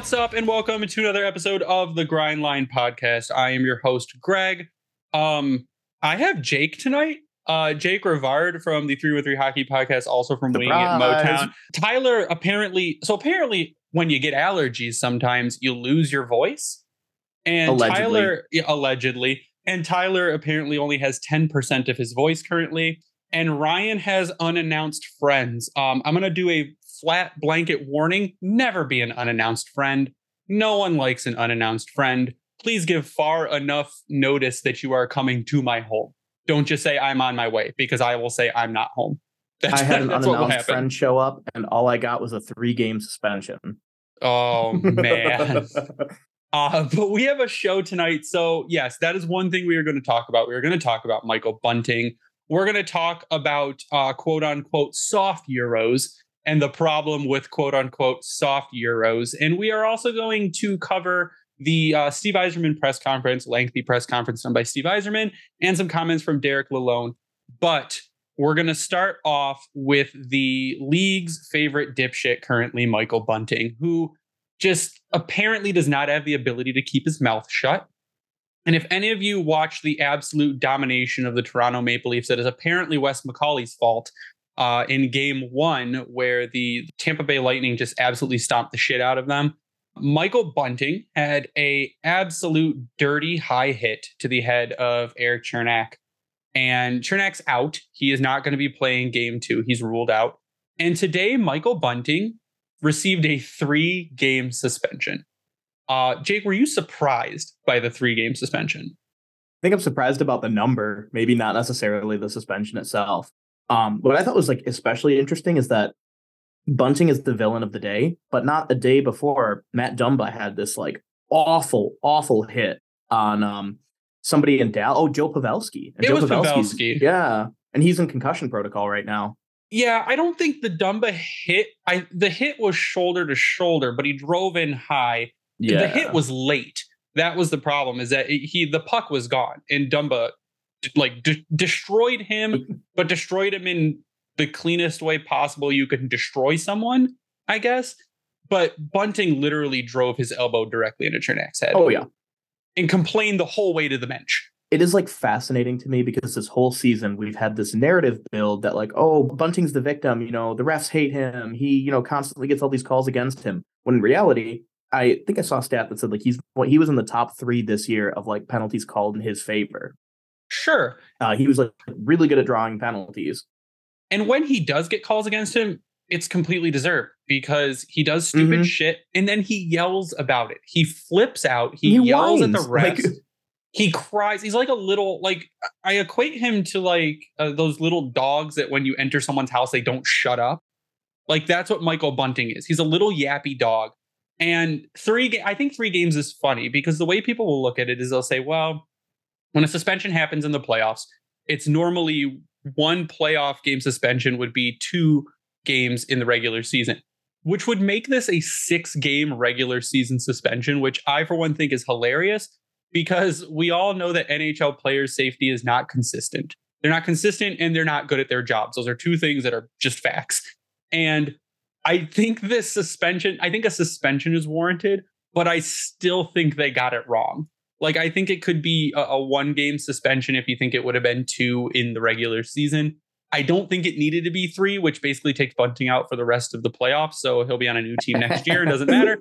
What's up, and welcome to another episode of the Grind Line Podcast. I am your host, Greg. Um, I have Jake tonight. Uh, Jake Rivard from the 313 Hockey Podcast, also from Wing at Motown. Tyler, apparently, so apparently, when you get allergies, sometimes you lose your voice. And Allegedly. Tyler, yeah, allegedly, and Tyler apparently only has 10% of his voice currently. And Ryan has unannounced friends. Um, I'm going to do a flat blanket warning never be an unannounced friend. No one likes an unannounced friend. Please give far enough notice that you are coming to my home. Don't just say I'm on my way because I will say I'm not home. That's, I had an that's what will unannounced friend show up, and all I got was a three game suspension. Oh man. Uh, but we have a show tonight. So, yes, that is one thing we are going to talk about. We are going to talk about Michael Bunting. We're going to talk about uh, quote unquote soft Euros and the problem with quote unquote soft Euros. And we are also going to cover the uh, Steve Yzerman press conference, lengthy press conference done by Steve Yzerman, and some comments from Derek Lalonde. But we're going to start off with the league's favorite dipshit currently, Michael Bunting, who just apparently does not have the ability to keep his mouth shut. And if any of you watch the absolute domination of the Toronto Maple Leafs, that is apparently Wes McCauley's fault uh, in game one, where the Tampa Bay Lightning just absolutely stomped the shit out of them. Michael Bunting had a absolute dirty high hit to the head of Eric Cernak. And Cernak's out. He is not going to be playing game two. He's ruled out. And today, Michael Bunting received a three game suspension. Uh, Jake, were you surprised by the three game suspension? I think I'm surprised about the number, maybe not necessarily the suspension itself. Um, what I thought was like especially interesting is that Bunting is the villain of the day, but not a day before Matt Dumba had this like awful, awful hit on um somebody in Dal. Oh, Joe Pavelski. And It Joe was Pavelski. Yeah, and he's in concussion protocol right now. Yeah, I don't think the Dumba hit. I the hit was shoulder to shoulder, but he drove in high. Yeah, The hit was late. That was the problem. Is that it- he the puck was gone and Dumba like de- destroyed him, but destroyed him in the cleanest way possible you can destroy someone. I guess. But Bunting literally drove his elbow directly into Cernak's head. Oh yeah. and complained the whole way to the bench. it is like fascinating to me because this whole season we've had this narrative build that like oh bunting's the victim you know the refs hate him he you know constantly gets all these calls against him when in reality i think i saw a stat that said like he's he was in the top three this year of like penalties called in his favor Sure. uh, he was like really good at drawing penalties And when he does get calls against him, it's completely deserved because he does stupid Mhm. shit and then he yells about it. He flips out. He, He yells at the whines, refs. like- he cries. He's like a little like I equate him to like uh, those little dogs that when you enter someone's house they don't shut up. Like that's what Michael Bunting is. He's a little yappy dog. And three ga- I think three games is funny because the way people will look at it is they'll say, well, when a suspension happens in the playoffs, it's normally one playoff game suspension would be two games in the regular season, which would make this a six game regular season suspension, which I, for one, think is hilarious because we all know that NHL players' safety is not consistent. They're not consistent and they're not good at their jobs. Those are two things that are just facts. And I think this suspension, I think a suspension is warranted, but I still think they got it wrong. Like, I think it could be a, a one game suspension if you think it would have been two in the regular season. I don't think it needed to be three, which basically takes Bunting out for the rest of the playoffs. So he'll be on a new team next year. It doesn't matter.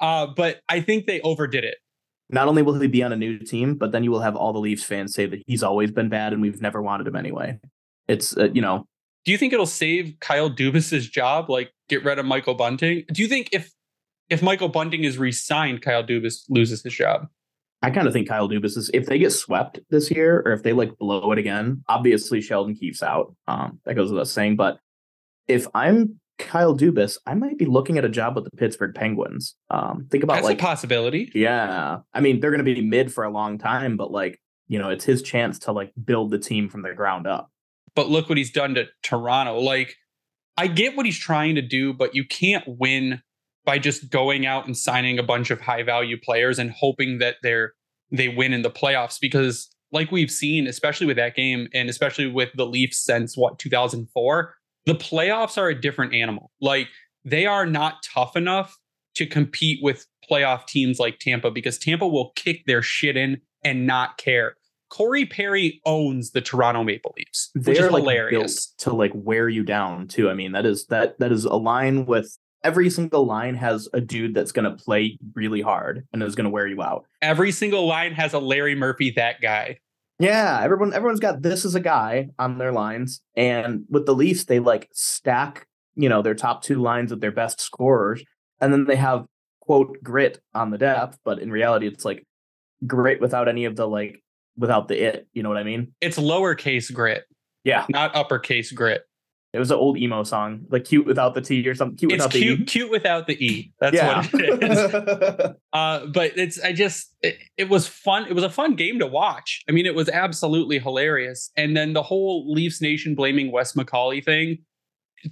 Uh, but I think they overdid it. not only will he be on a new team but then you will have all the leafs fans say that he's always been bad and we've never wanted him anyway it's uh, you know Do you think it'll save Kyle Dubas's job? Like get rid of Michael Bunting? Do you think if if Michael Bunting is re-signed, Kyle Dubas loses his job? I kind of think Kyle Dubas is if they get swept this year or if they like blow it again, obviously Sheldon Keefe's out. Um, that goes without saying. But if I'm Kyle Dubas, I might be looking at a job with the Pittsburgh Penguins. Um, think about That's like a possibility. yeah. I mean, they're gonna be mid for a long time, but like, you know, it's his chance to like build the team from the ground up. But look what he's done to Toronto. Like, I get what he's trying to do, but you can't win by just going out and signing a bunch of high value players and hoping that they're they win in the playoffs because like we've seen especially with that game and especially with the Leafs since what 2004 the playoffs are a different animal like they are not tough enough to compete with playoff teams like Tampa because Tampa will kick their shit in and not care. Corey Perry owns the Toronto Maple Leafs, They're is like hilarious. built to like wear you down too. I mean, that is that that is a line with every single line has a dude that's going to play really hard and is going to wear you out. Every single line has a Larry Murphy, that guy. Yeah, everyone everyone's got this as a guy on their lines, and with the Leafs, they like stack you know their top two lines with their best scorers, and then they have quote grit on the depth, but in reality, it's like grit without any of the like without the it. You know what I mean? It's lowercase grit, Yeah, not uppercase grit. It was an old emo song, like cute without the T or something. Cute It's without cute, the E. cute without the E. That's yeah. what it is. Uh, but it's I just it, it was fun. It was a fun game to watch. I mean, it was absolutely hilarious. And then the whole Leafs Nation blaming Wes McCauley thing,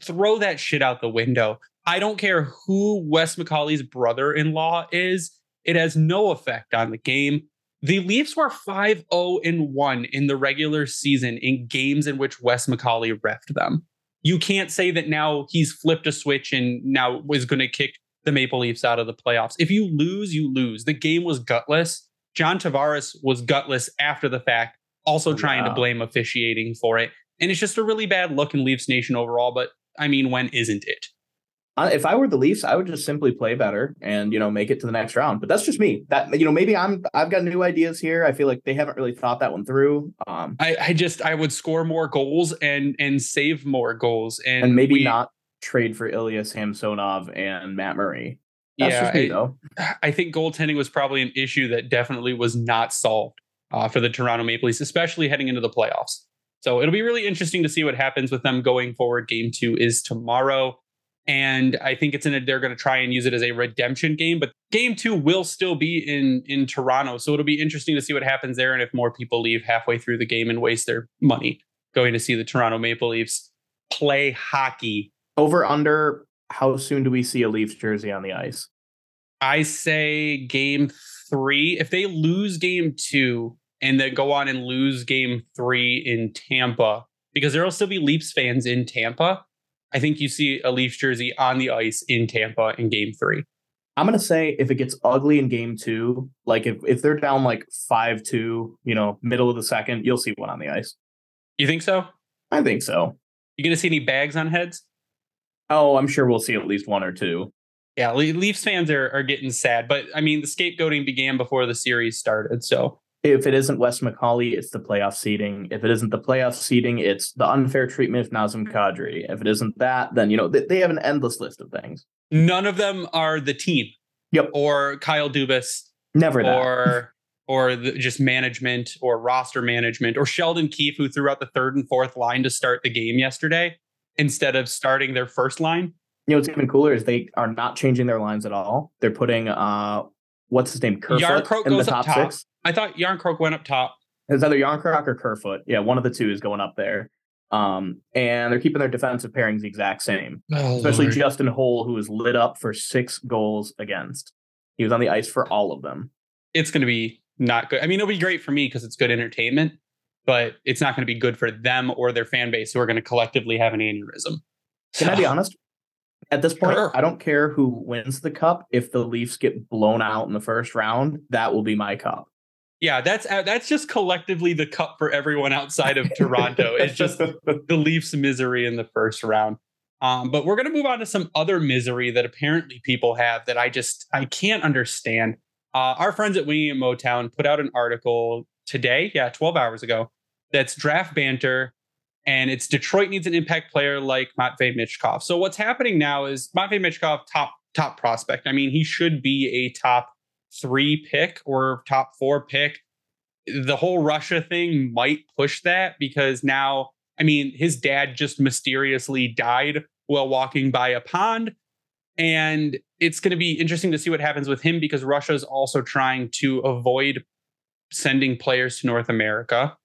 throw that shit out the window. I don't care who Wes McCauley's brother-in-law is. It has no effect on the game. The Leafs were 5-0 and 1 in the regular season in games in which Wes McCauley refed them. You can't say that now he's flipped a switch and now is going to kick the Maple Leafs out of the playoffs. If you lose, you lose. The game was gutless. John Tavares was gutless after the fact, also oh, trying to blame officiating for it. And it's just a really bad look in Leafs Nation overall. But I mean, when isn't it? If I were the Leafs, I would just simply play better and you know make it to the next round. But that's just me. That you know maybe I'm I've got new ideas here. I feel like they haven't really thought that one through. Um, I, I just I would score more goals and and save more goals and, and maybe we- not trade for Ilya Samsonov and Matt Murray. That's yeah, just me I- though. I think goaltending was probably an issue that definitely was not solved uh, for the Toronto Maple Leafs, especially heading into the playoffs. So it'll be really interesting to see what happens with them going forward. Game two is tomorrow. And I think it's in a, they're going to try and use it as a redemption game, but game two will still be in in Toronto. So it'll be interesting to see what happens there and if more people leave halfway through the game and waste their money going to see the Toronto Maple Leafs play hockey. Over under. How soon do we see a Leafs jersey on the ice? I say game three. If they lose game two and then go on and lose game three in Tampa, because there will still be Leafs fans in Tampa, I think you see a Leafs jersey on the ice in Tampa in game three. I'm gonna say if it gets ugly in game two, like if, if they're down like five two, you know, middle of the second, you'll see one on the ice. You think so? I think so. You gonna see any bags on heads? Oh, I'm sure we'll see at least one or two. Yeah, Le- Leafs fans are, are getting sad, but I mean, the scapegoating began before the series started. So If it isn't Wes McCauley, it's the playoff seeding. If it isn't the playoff seeding, it's the unfair treatment of Nazem Kadri. If it isn't that, then you know they, they have an endless list of things. none of them are the team. Yep. Or Kyle Dubas Never that. or or the, just management or roster management or Sheldon Keefe who threw out the third and fourth line to start the game yesterday instead of starting their first line. you know what's even cooler is they are not changing their lines at all. They're putting uh what's his name Kerfoot Järnkrok in the goes top, up top. six. I thought Järnkrok went up top. It's either Järnkrok or Kerfoot. Yeah, one of the two is going up there. Um, and they're keeping their defensive pairings the exact same. Oh, Especially Lord. Justin Holl, who was lit up for six goals against. He was on the ice for all of them. it's going to be not good. I mean, it'll be great for me because it's good entertainment, but it's not going to be good for them or their fan base who are going to collectively have an aneurysm. Can I be honest? At this point, Sure. I don't care who wins the cup. If the Leafs get blown out in the first round, that will be my cup. Yeah, that's uh, that's just collectively the cup for everyone outside of Toronto. It's just the Leafs' misery in the first round. Um, but we're going to move on to some other misery that apparently people have that I just I can't understand. Uh, our friends at Winging at Motown put out an article today, yeah, 12 hours ago, that's draft banter, and it's Detroit needs an impact player like Matvey Michkov. So what's happening now is Matvey Michkov, top top prospect. I mean, he should be a top three pick or top four pick. The whole Russia thing might push that because now I mean, his dad just mysteriously died while walking by a pond. And it's going to be interesting to see what happens with him because Russia is also trying to avoid sending players to North America.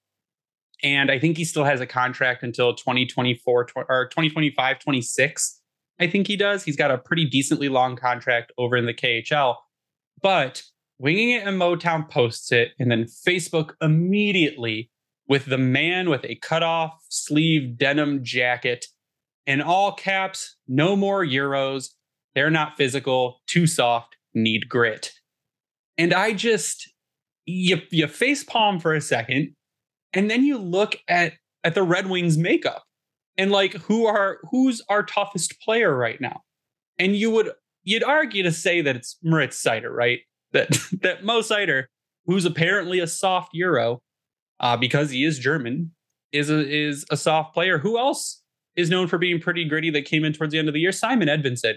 And I think he still has a contract until 2024 tw- or 2025, 26. I think he does. He's got a pretty decently long contract over in the KHL. But Winging It in Motown posts it, and then Facebook immediately with the man with a cutoff sleeve denim jacket in all caps, no more euros. They're not physical, too soft, need grit. And I just you you face palm for a second, and then you look at at the Red Wings makeup and like who are who's our toughest player right now. And you would you'd argue to say that it's Moritz Seider, right? That that Mo Seider, who's apparently a soft Euro, uh, because he is German, is a is a soft player. Who else is known for being pretty gritty that came in towards the end of the year? Simon Edvinsson.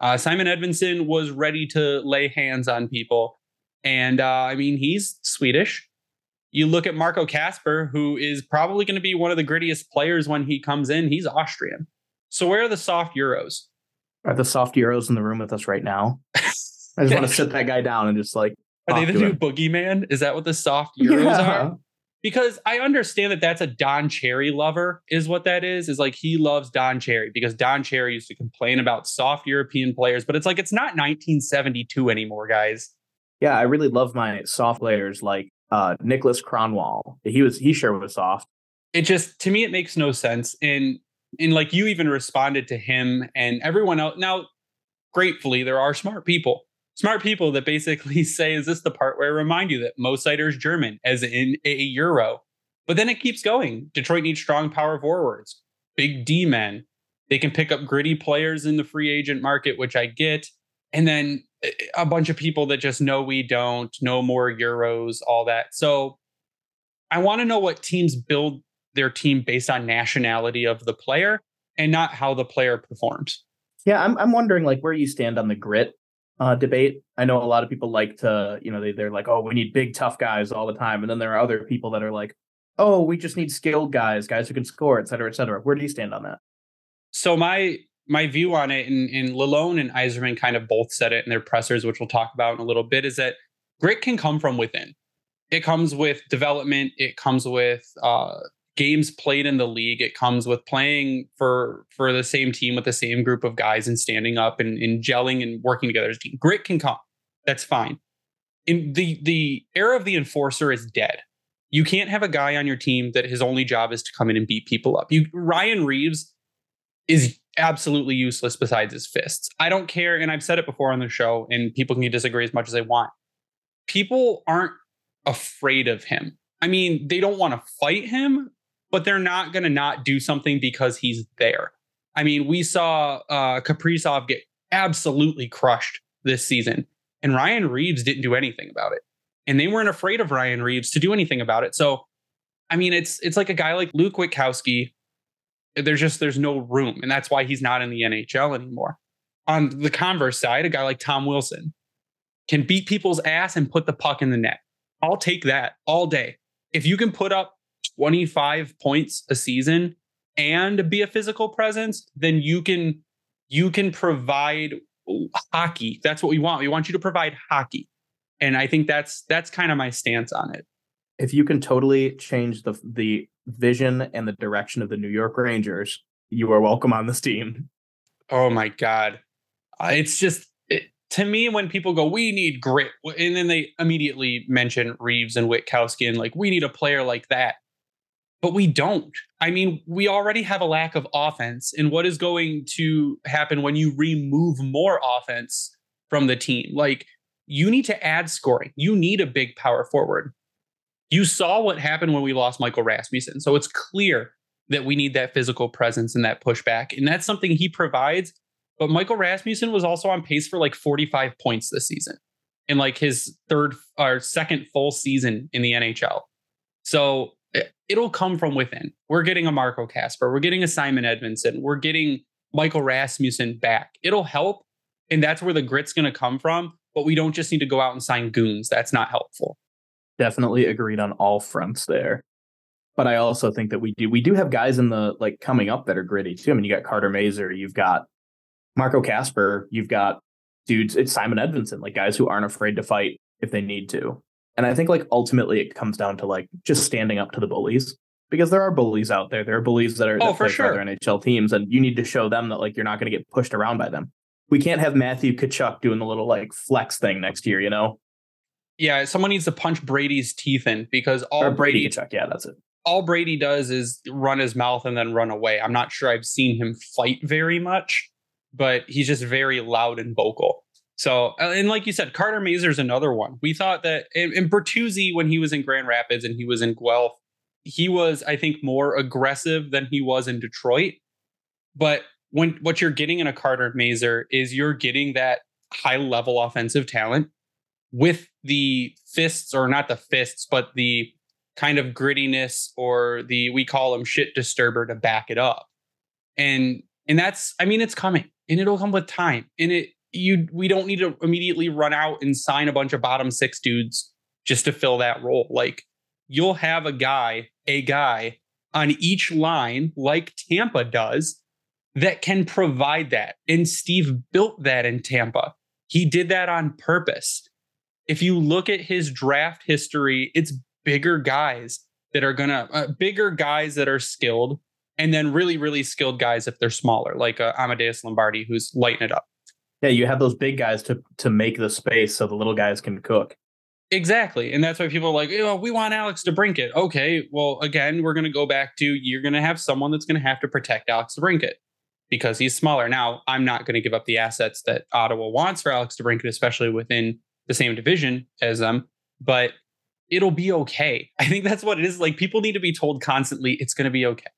Uh, Simon Edvinsson was ready to lay hands on people. And uh, I mean, he's Swedish. You look at Marco Kasper, who is probably going to be one of the grittiest players when he comes in. He's Austrian. So where are the soft Euros? Are the soft Euros in the room with us right now? I just want to sit that guy down and just like. Are they the new boogeyman? Is that what the soft Euros yeah. are? because I understand that that's a Don Cherry lover, is what that is. Is like he loves Don Cherry because Don Cherry used to complain about soft European players, but it's like it's not 1972 anymore, guys. Yeah, I really love my soft players like uh Niklas Kronwall. He was he sure was soft. It just to me it makes no sense. And and like you even responded to him and everyone else. Now, gratefully, there are smart people smart people that basically say, is this the part where I remind you that Mo Seider's German, as in a euro? But then it keeps going. Detroit needs strong power forwards, big D men. They can pick up gritty players in the free agent market, which I get. And then a bunch of people that just know we don't, no more euros, all that. So I want to know what teams build their team based on nationality of the player and not how the player performs. Yeah, I'm I'm wondering like where you stand on the grit uh, debate. I know a lot of people like to, you know, they, they're like, oh, we need big, tough guys all the time. And then there are other people that are like, oh, we just need skilled guys, guys who can score, et cetera, et cetera. Where do you stand on that? So my my view on it, and, and Lalonde and Yzerman kind of both said it in their pressers, which we'll talk about in a little bit, is that grit can come from within. It comes with development. It comes with uh, games played in the league. It comes with playing for for the same team with the same group of guys and standing up and, and gelling and working together as a team. Grit can come. That's fine. In the the era of the enforcer is dead. You can't have a guy on your team that his only job is to come in and beat people up. You Ryan Reaves is absolutely useless besides his fists. I don't care, and I've said it before on the show, and people can disagree as much as they want. People aren't afraid of him. I mean, they don't want to fight him, but they're not going to not do something because he's there. I mean, we saw uh, Kaprizov get absolutely crushed this season, and Ryan Reaves didn't do anything about it, and they weren't afraid of Ryan Reaves to do anything about it. So, I mean, it's it's like a guy like Luke Witkowski. There's just there's no room, and that's why he's not in the NHL anymore. On the converse side, a guy like Tom Wilson can beat people's ass and put the puck in the net. I'll take that all day. If you can put up 25 points a season and be a physical presence, then you can you can provide hockey. That's what we want. We want you to provide hockey. And I think that's that's kind of my stance on it. If you can totally change the the vision and the direction of the New York Rangers, you are welcome on this team. Oh my god. Uh, it's just it, to me when people go we need grit and then they immediately mention Reaves and Witkowski and like we need a player like that but we don't. I mean, we already have a lack of offense. And what is going to happen when you remove more offense from the team? Like, you need to add scoring. You need a big power forward. You saw what happened when we lost Michael Rasmussen. So it's clear that we need that physical presence and that pushback. And that's something he provides. But Michael Rasmussen was also on pace for like 45 points this season in like his third or second full season in the NHL. So eh, it'll come from within. We're getting a Marco Kasper, we're getting a Simon Edvinsson, we're getting Michael Rasmussen back. It'll help, and that's where the grit's going to come from. But we don't just need to go out and sign goons. That's not helpful. Definitely agreed on all fronts there. But I also think that we do we do have guys in the like coming up that are gritty too. I mean, you got Carter Mazur, you've got Marco Kasper, you've got dudes, it's Simon Edvinsson, like guys who aren't afraid to fight if they need to. And I think like ultimately it comes down to like just standing up to the bullies because there are bullies out there. There are bullies that are oh, that for sure. other NHL teams, and you need to show them that like you're not going to get pushed around by them. We can't have Matthew Tkachuk doing the little like flex thing next year, you know? Yeah, someone needs to punch Brady's teeth in because all or Brady Tkachuk, yeah, that's it. All Brady does is run his mouth and then run away. I'm not sure I've seen him fight very much. but he's just very loud and vocal. So, uh, and like you said, Carter Mazur's another one. We thought that, and, and Bertuzzi, when he was in Grand Rapids and he was in Guelph, he was, I think, more aggressive than he was in Detroit. But when what you're getting in a Carter Mazur is you're getting that high level offensive talent with the fists, or not the fists, but the kind of grittiness or the we call them shit disturber to back it up. And and that's I mean it's coming and it'll come with time. And it you we don't need to immediately run out and sign a bunch of bottom six dudes just to fill that role. Like you'll have a guy, a guy on each line like Tampa does that can provide that. And Steve built that in Tampa. He did that on purpose. If you look at his draft history, it's bigger guys that are to, uh, bigger guys that are skilled, and then really, really skilled guys if they're smaller, like uh, Amadeus Lombardi, who's lighting it up. Yeah, you have those big guys to to make the space so the little guys can cook. Exactly. And that's why people are like, oh, we want Alex DeBrincat. Okay, well, again, we're going to go back to you're going to have someone that's going to have to protect Alex DeBrincat because he's smaller. Now, I'm not going to give up the assets that Ottawa wants for Alex DeBrincat, especially within the same division as them, but it'll be okay. I think that's what it is. Like people need to be told constantly it's going to be okay.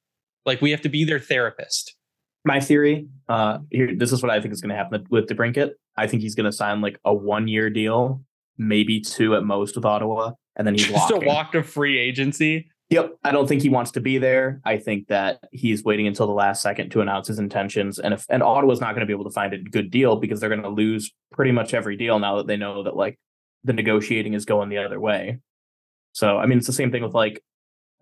Like we have to be their therapist. My theory, uh, here, this is what I think is going to happen with DeBrincat. I think he's going to sign like a one-year deal, maybe two at most with Ottawa, and then he's just walking. a walk to free agency. Yep. I don't think he wants to be there. I think that he's waiting until the last second to announce his intentions. And if and Ottawa's not going to be able to find a good deal because they're going to lose pretty much every deal now that they know that like the negotiating is going the other way. So I mean it's the same thing with like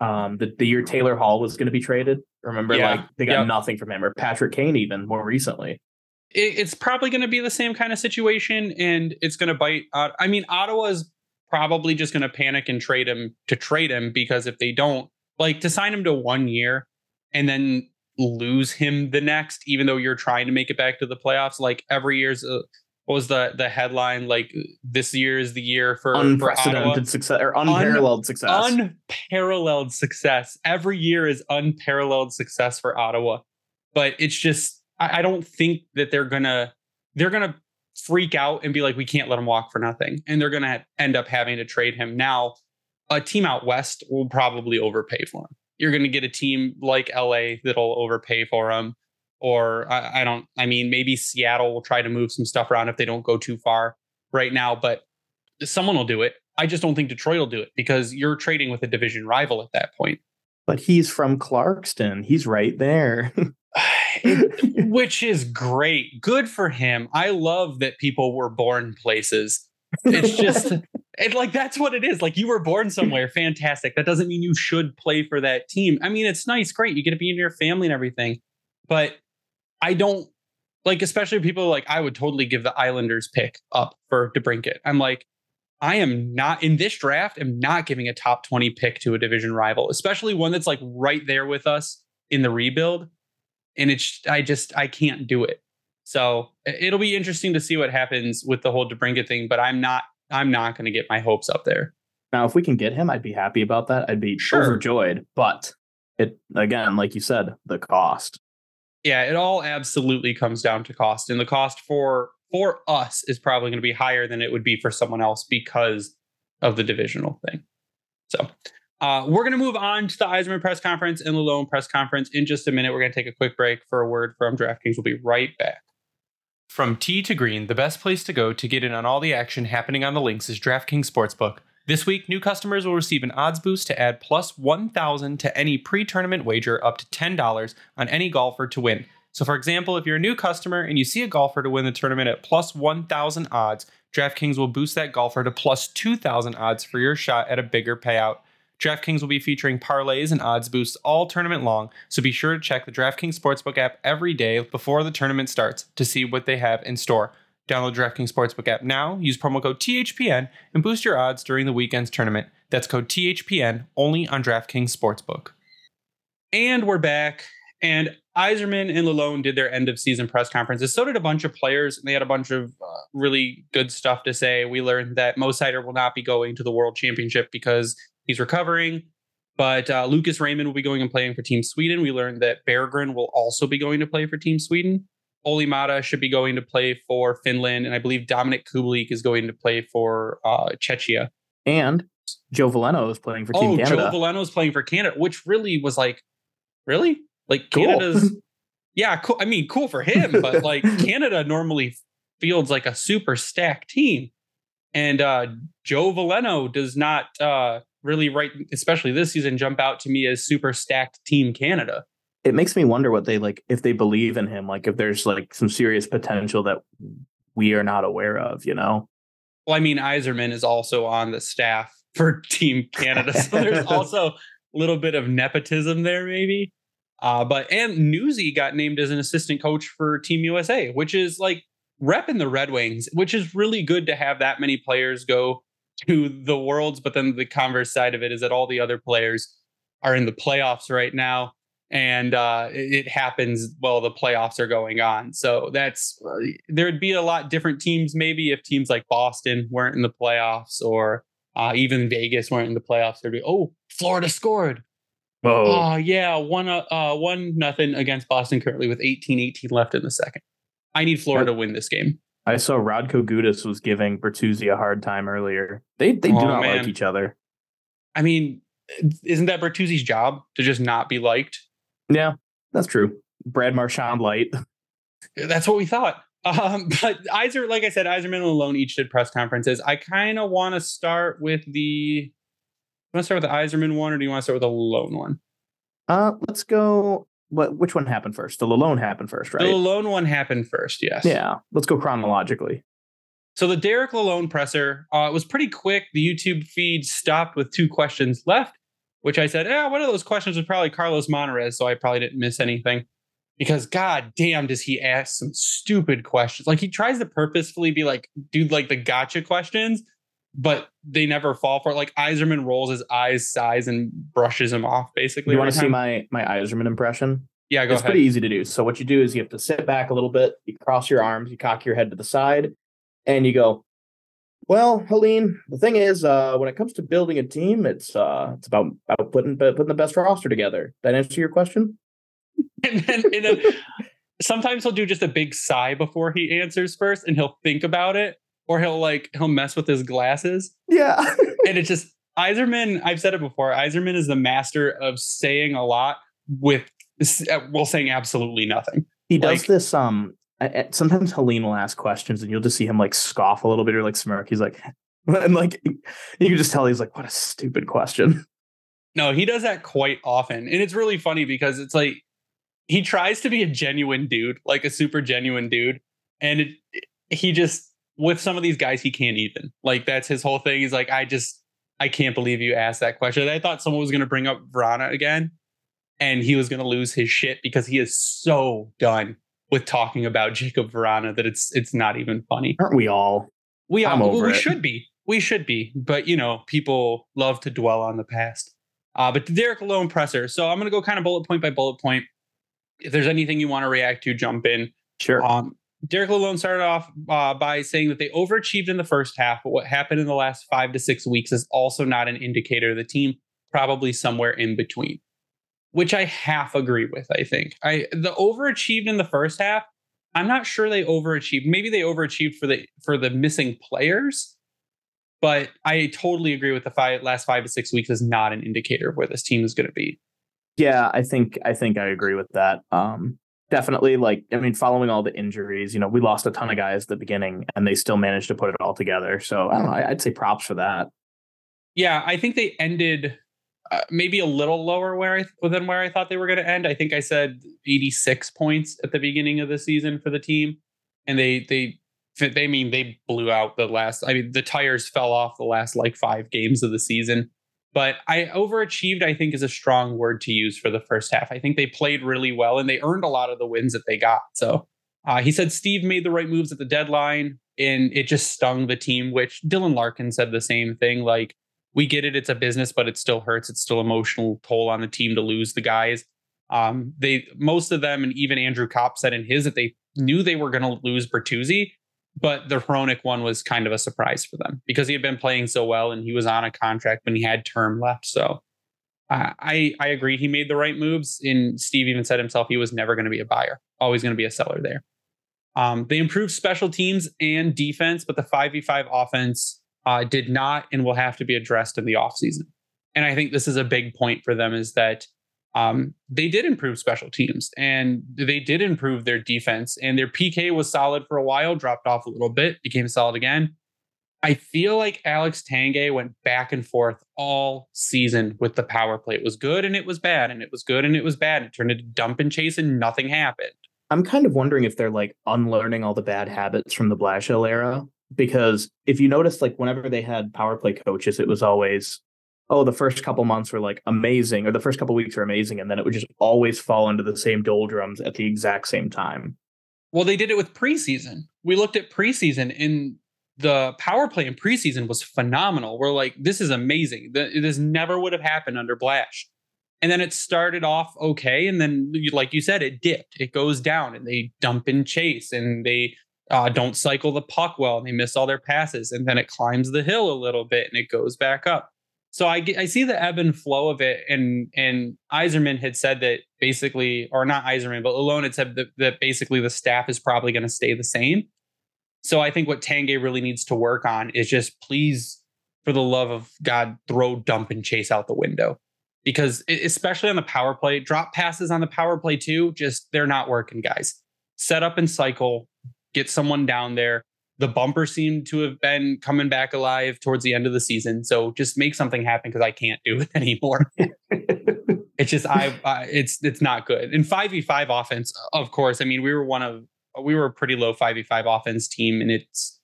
um the, the year Taylor Hall was going to be traded. Remember, yeah. like they got yep. nothing from him, or Patrick Kane even more recently. It, it's probably going to be the same kind of situation, and it's going to bite. Uh, I mean, Ottawa's probably just going to panic and trade him to trade him because if they don't, like to sign him to one year and then lose him the next, even though you're trying to make it back to the playoffs, like every year's. Uh, what was the the headline like this year is the year for unprecedented for success or unparalleled Un, success. Unparalleled success. Every year is unparalleled success for ottawa. But it's just I, I don't think that they're gonna they're gonna freak out and be like, we can't let him walk for nothing. And they're going to end up having to trade him. Now, a team out west will probably overpay for him. You're going to get a team like LA that'll overpay for him. Or I, I, don't, I mean, maybe Seattle will try to move some stuff around if they don't go too far right now, but someone will do it. I just don't think Detroit will do it because you're trading with a division rival at that point. But he's from Clarkston. He's right there. which is great. Good for him. I love that people were born places. It's just it, like that's what it is. Like you were born somewhere, fantastic. That doesn't mean you should play for that team. I mean, it's nice, great. You get to be in your family and everything. But I don't like, especially people like I would totally give the Islanders pick up for DeBrincat. I'm like, I am not in this draft. I'm not giving a top 20 pick to a division rival, especially one that's like right there with us in the rebuild and it's I just I can't do it. So it'll be interesting to see what happens with the whole DeBrincat thing, but I'm not I'm not going to get my hopes up there. Now, if we can get him, I'd be happy about that. I'd be sure. overjoyed. But it again, like you said, the cost. Yeah, it all absolutely comes down to cost, and the cost for for us is probably going to be higher than it would be for someone else because of the divisional thing. So uh, we're going to move on to the Yzerman press conference and the Lalonde press conference in just a minute. We're going to take a quick break for a word from DraftKings. We'll be right back. From tee to green, the best place to go to get in on all the action happening on the links is DraftKings Sportsbook. This week, new customers will receive an odds boost to add plus 1,000 to any pre tournament wager up to $10 on any golfer to win. So, for example, if you're a new customer and you see a golfer to win the tournament at plus 1,000 odds, DraftKings will boost that golfer to plus 2,000 odds for your shot at a bigger payout. DraftKings will be featuring parlays and odds boosts all tournament long, so be sure to check the DraftKings Sportsbook app every day before the tournament starts to see what they have in store. Download DraftKings Sportsbook app now, use promo code THPN, and boost your odds during the weekend's tournament. That's code THPN only on DraftKings Sportsbook. And we're back. And Yzerman and Lalonde did their end of season press conferences. So did a bunch of players, and they had a bunch of uh, really good stuff to say. We learned that Mo Seider will not be going to the World Championship because He's recovering. But uh, Lucas Raymond will be going and playing for Team Sweden. We learned that Berggren will also be going to play for Team Sweden. Olli Maatta should be going to play for Finland, and I believe Dominik Kubalik is going to play for uh, Czechia. And Joe Veleno is playing for Team oh, Canada. Joe Veleno is playing for Canada, which really was like, really? Like Cool. Canada's, yeah, cool. I mean, cool for him, but like Canada normally fields like a super stacked team. And uh, Joe Veleno does not uh, really, right, especially this season, jump out to me as super stacked Team Canada. it makes me wonder what they like if they believe in him, like if there's like some serious potential that we are not aware of, you know? Well, I mean, Yzerman is also on the staff for Team Canada, so there's also a little bit of nepotism there, maybe. Uh, but and Newsy got named as an assistant coach for Team USA, which is like rep repping the Red Wings, which is really good to have that many players go to the Worlds. But then the converse side of it is that all the other players are in the playoffs right now, and uh, it, happens while the playoffs are going on. So that's uh, there'd be a lot different teams maybe if teams like Boston weren't in the playoffs or uh, even Vegas weren't in the playoffs. There'd be oh Florida scored. Oh yeah, one uh, uh one nothing against Boston currently with 18-18 left in the second. I need Florida to win this game. I saw Radko Gudas was giving Bertuzzi a hard time earlier. They they do Oh, not man. like each other. I mean, isn't that Bertuzzi's job to just not be liked? Yeah, that's true. Brad Marchand light. That's what we thought. Um, but Iser, like I said, Yzerman and Lalonde each did press conferences. I kind of want to start with the. Want to start with the Yzerman one, or do you want to start with the Lalonde one? Uh, let's go. What? Which one happened first? The Lalonde happened first, right? The Lalonde one happened first, yes. yeah. Let's go chronologically. So the Derek Lalonde presser uh, was pretty quick. The YouTube feed stopped with two questions left, which I said, yeah, one of those questions was probably Carlos Monarrez, so I probably didn't miss anything. Because god damn, does he ask some stupid questions? Like he tries to purposefully be like, do like the gotcha questions, but they never fall for it. Like Yzerman rolls his eyes, sighs, and brushes him off. Basically, you want to see my my Yzerman impression? Yeah, go it's ahead. pretty easy to do. So what you do is you have to sit back a little bit, you cross your arms, you cock your head to the side, and you go, Well, Helene, the thing is, uh, when it comes to building a team, it's uh it's about, about putting putting the best roster together. That answer your question? and then, and then sometimes he'll do just a big sigh before he answers first, and he'll think about it, or he'll like he'll mess with his glasses, Yeah. and it's just Yzerman. I've said it before. Yzerman is the master of saying a lot with while saying absolutely nothing. he does Like- this um I- I- sometimes Helene will ask questions and you'll just see him like scoff a little bit or like smirk. He's like and like you can just tell he's like, what a stupid question. No, he does that quite often. And it's really funny because it's like he tries to be a genuine dude, like a super genuine dude. And it, he just, with some of these guys, he can't even. Like, that's his whole thing. He's like, I just, I can't believe you asked that question. I thought someone was going to bring up Vrana again and he was going to lose his shit because he is so done with talking about Jakub Vrana that it's it's not even funny. Aren't we all? We all, over we it. should be. We should be. But you know, people love to dwell on the past. Uh, but Derek Lalonde presser. So I'm gonna go kind of bullet point by bullet point. If there's anything you want to react to, jump in. Sure. Um, Derek Lalonde started off uh, by saying that they overachieved in the first half, but what happened in the last five to six weeks is also not an indicator of the team, probably somewhere in between, which I half agree with. I think I the overachieved in the first half. I'm not sure they overachieved. Maybe they overachieved for the for the missing players, but I totally agree with the five, last five to six weeks is not an indicator of where this team is going to be. Yeah, I think I think I agree with that. Um definitely like I mean following all the injuries, you know, we lost a ton of guys at the beginning and they still managed to put it all together. So I don't know, I'd say props for that. Yeah, I think they ended uh, maybe a little lower where I than where I thought they were going to end. I think I said 86 points at the beginning of the season for the team, and they they they mean they blew out the last. I mean, the tires fell off the last like five games of the season. But I overachieved. I think is a strong word to use for the first half. I think they played really well and they earned a lot of the wins that they got. So uh, he said Steve made the right moves at the deadline, and it just stung the team. Which Dylan Larkin said the same thing. Like we get it, it's a business, but it still hurts. It's still emotional toll on the team to lose the guys. Um, they most of them, and even Andrew Copp said in his that they knew they were going to lose Bertuzzi, but the Hronek one was kind of a surprise for them because he had been playing so well and he was on a contract when he had term left. So uh, I I agree he made the right moves. And Steve even said himself he was never going to be a buyer, always going to be a seller there. Um, they improved special teams and defense, but the 5v5 offense uh, did not and will have to be addressed in the offseason. And I think this is a big point for them is that um, they did improve special teams and they did improve their defense and their PK was solid for a while, dropped off a little bit, became solid again. I feel like Alex Tanguay went back and forth all season with the power play. It was good and it was bad, and it was good and it was bad. It turned into dump and chase, and nothing happened. I'm kind of wondering if they're like unlearning all the bad habits from the Blashill era. Because if you notice, like whenever they had power play coaches, it was always, oh, the first couple months were like amazing, or the first couple weeks were amazing, and then it would just always fall into the same doldrums at the exact same time. Well, they did it with preseason. We looked at preseason, and the power play in preseason was phenomenal. We're like, this is amazing. This never would have happened under Blash. And then it started off okay. And then, like you said, it dipped. It goes down and they dump and chase and they uh, don't cycle the puck well and they miss all their passes. And then it climbs the hill a little bit and it goes back up. So I, I see the ebb and flow of it. And and Yzerman had said that basically, or not Yzerman, but Lalonde had said that, that basically the staff is probably going to stay the same. So I think what Tanguay really needs to work on is just please, for the love of God, throw dump and chase out the window. Because especially on the power play, drop passes on the power play too, just they're not working, guys. Set up and cycle, get someone down there. The bumper seemed to have been coming back alive towards the end of the season. So just make something happen because I can't do it anymore. it's just I, it's it's not good. In 5v5 offense, of course, I mean, we were one of we were a pretty low 5v5 offense team and it's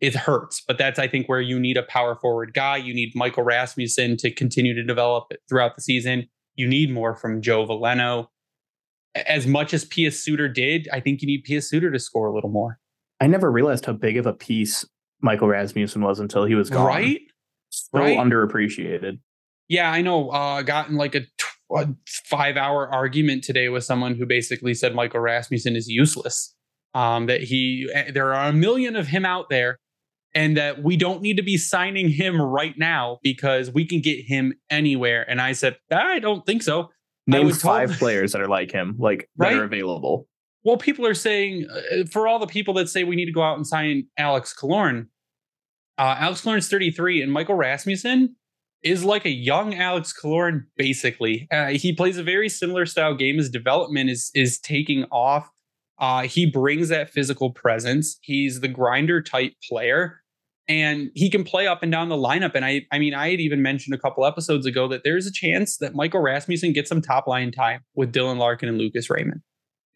it hurts but that's i think where you need a power forward guy you need michael rasmussen to continue to develop throughout the season you need more from joe veleno as much as Pius Suter did, I think you need Pius Suter to score a little more. I never realized how big of a piece Michael Rasmussen was until he was gone. Right? So right? underappreciated. Yeah, I know. Uh, gotten like a, a five hour argument today with someone who basically said Michael Rasmussen is useless um, that he eh, there are a million of him out there and that we don't need to be signing him right now because we can get him anywhere and i said i don't think so name five told, players that are like him like right? that are available well people are saying uh, for all the people that say we need to go out and sign alex killorn uh, alex killorn's 33 and michael rasmussen is like a young alex killorn basically uh, he plays a very similar style game his development is is taking off uh, he brings that physical presence. He's the grinder type player, and he can play up and down the lineup. And I, I mean, I had even mentioned a couple episodes ago that there's a chance that Michael Rasmussen gets some top line time with Dylan Larkin and Lucas Raymond,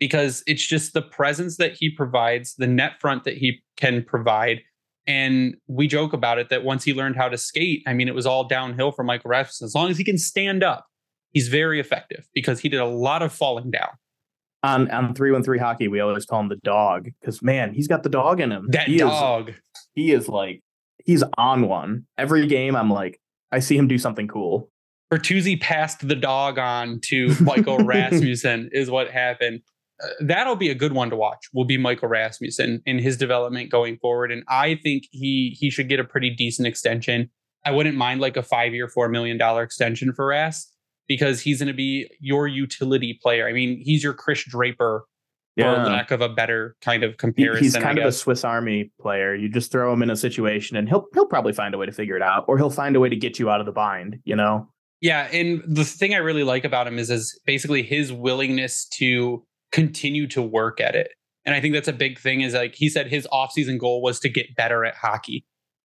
because it's just the presence that he provides, the net front that he can provide. And we joke about it that once he learned how to skate, I mean, it was all downhill for Michael Rasmussen. As long as he can stand up, he's very effective because he did a lot of falling down on on three one three hockey, we always call him the dog because man, he's got the dog in him. That he dog, is, he is like he's on one every game. I'm like, I see him do something cool. Bertuzzi passed the dog on to Michael Rasmussen is what happened. That'll be a good one to watch. Will be Michael Rasmussen in his development going forward, and I think he he should get a pretty decent extension. I wouldn't mind like a five year, four million dollar extension for Ras because he's going to be your utility player. I mean, he's your Chris Draper, yeah. for lack of a better kind of comparison. He's kind of a Swiss Army player. You just throw him in a situation, and he'll he'll probably find a way to figure it out, or he'll find a way to get you out of the bind. You know. Yeah, and the thing I really like about him is is basically his willingness to continue to work at it. And I think that's a big thing is like he said his offseason goal was to get better at hockey,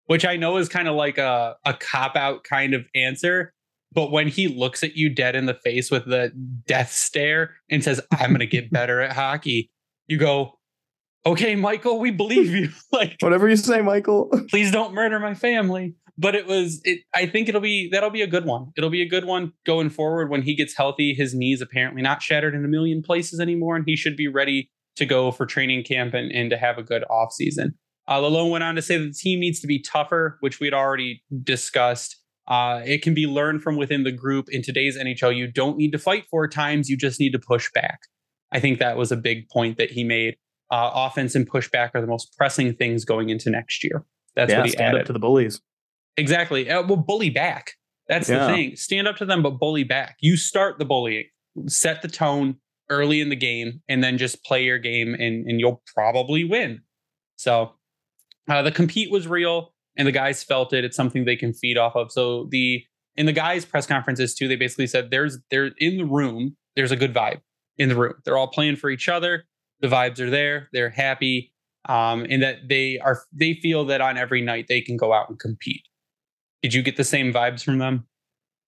which I know is kind of like a, a cop out kind of answer. But when he looks at you dead in the face with the death stare and says, I'm going to get better at hockey, you go, okay, Michael, we believe you. like, whatever you say, Michael. please don't murder my family. But it was, it, I think it'll be, that'll be a good one. It'll be a good one going forward when he gets healthy. His knees apparently not shattered in a million places anymore, and he should be ready to go for training camp and, and to have a good off season. Uh, Lalonde went on to say that the team needs to be tougher, which we'd already discussed. Uh, it can be learned from within the group. In today's NHL, you don't need to fight four times, you just need to push back. I think that was a big point that he made. Uh, offense and pushback are the most pressing things going into next year. That's yeah, what he stand added. up to the bullies. Exactly. Uh, well, bully back. That's yeah. the thing. Stand up to them, but bully back. You start the bullying, set the tone, early in the game and then just play your game and, and you'll probably win. So uh, the compete was real and the guys felt it. It's something they can feed off of. So the in the guys' press conferences too, they basically said there's they're in the room, there's a good vibe in the room. They're all playing for each other. The vibes are there. They're happy. Um, and that they are they feel that on every night they can go out and compete. Did you get the same vibes from them?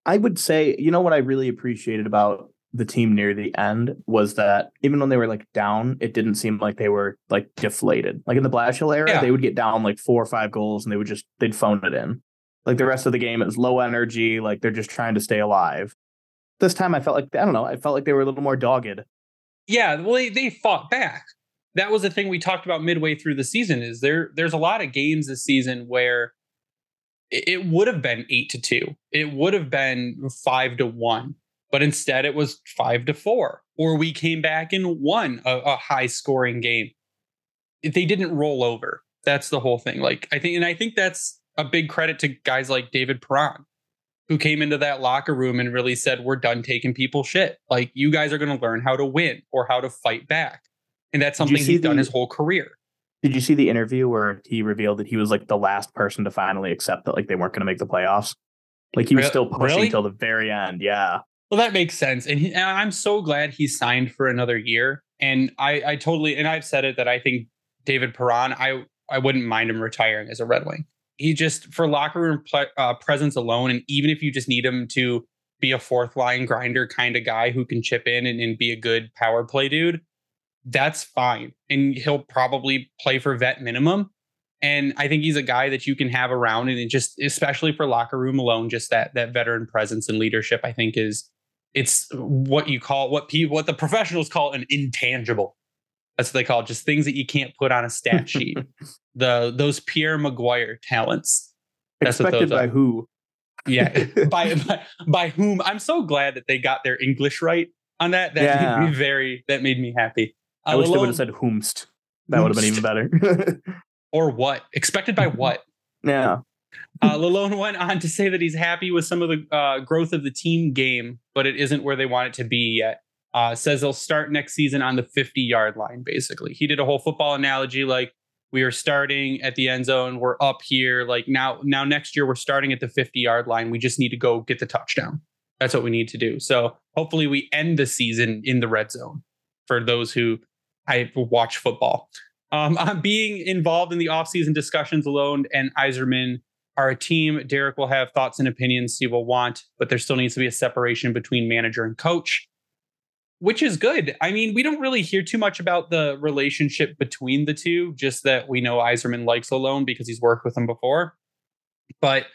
I would say, you know what I really appreciated about the team near the end was that even when they were like down, it didn't seem like they were like deflated. Like in the Blashill era, yeah. they would get down like four or five goals and they would just they'd phone it in. Like the rest of the game, it was low energy, like they're just trying to stay alive. This time I felt like I don't know, I felt like they were a little more dogged. Yeah, well they, they fought back. That was the thing we talked about midway through the season is there there's a lot of games this season where it would have been eight to two. It would have been five to one but instead it was five to four, or we came back and won a, a high scoring game. They didn't roll over. That's the whole thing. Like I think, and I think that's a big credit to guys like David Perron, who came into that locker room and really said, "We're done taking people shit. Like you guys are going to learn how to win or how to fight back." And that's something he's the, done his whole career. Did you see the interview where he revealed that he was like the last person to finally accept that like they weren't going to make the playoffs? Like he was still pushing really? till the very end. Yeah. Well, that makes sense, and, he, and, I'm so glad he signed for another year. And I, I totally, and I've said it that I think David Perron, I, I wouldn't mind him retiring as a Red Wing. He just for locker room ple- uh, presence alone, and even if you just need him to be a fourth line grinder kind of guy who can chip in and, and be a good power play dude, that's fine. And he'll probably play for vet minimum. And I think he's a guy that you can have around, and just especially for locker room alone, just that that veteran presence and leadership, I think is it's what you call what people what the professionals call an intangible. That's what they call it, just things that you can't put on a stat sheet. the those Pierre McGuire talents. That's Expected by are. who? Yeah, by, by, by whom? I'm so glad that they got their English right on that. That yeah. made me very. That made me happy. I wish they would have said whomst. That would have been even better. or what? Expected by what? Yeah. Uh, Lalonde went on to say that he's happy with some of the uh, growth of the team game, but it isn't where they want it to be yet. Uh, says they'll start next season on the 50 yard line, basically. He did a whole football analogy like we are starting at the end zone, we're up here. Like now, now next year, we're starting at the 50 yard line. We just need to go get the touchdown. That's what we need to do. So hopefully, we end the season in the red zone for those who I watch football. Um, I'm being involved in the offseason discussions alone, and Yzerman are a team. Derek will have thoughts and opinions he will want, but there still needs to be a separation between manager and coach, which is good. I mean, we don't really hear too much about the relationship between the two, just that we know Yzerman likes Lalonde because he's worked with him before. But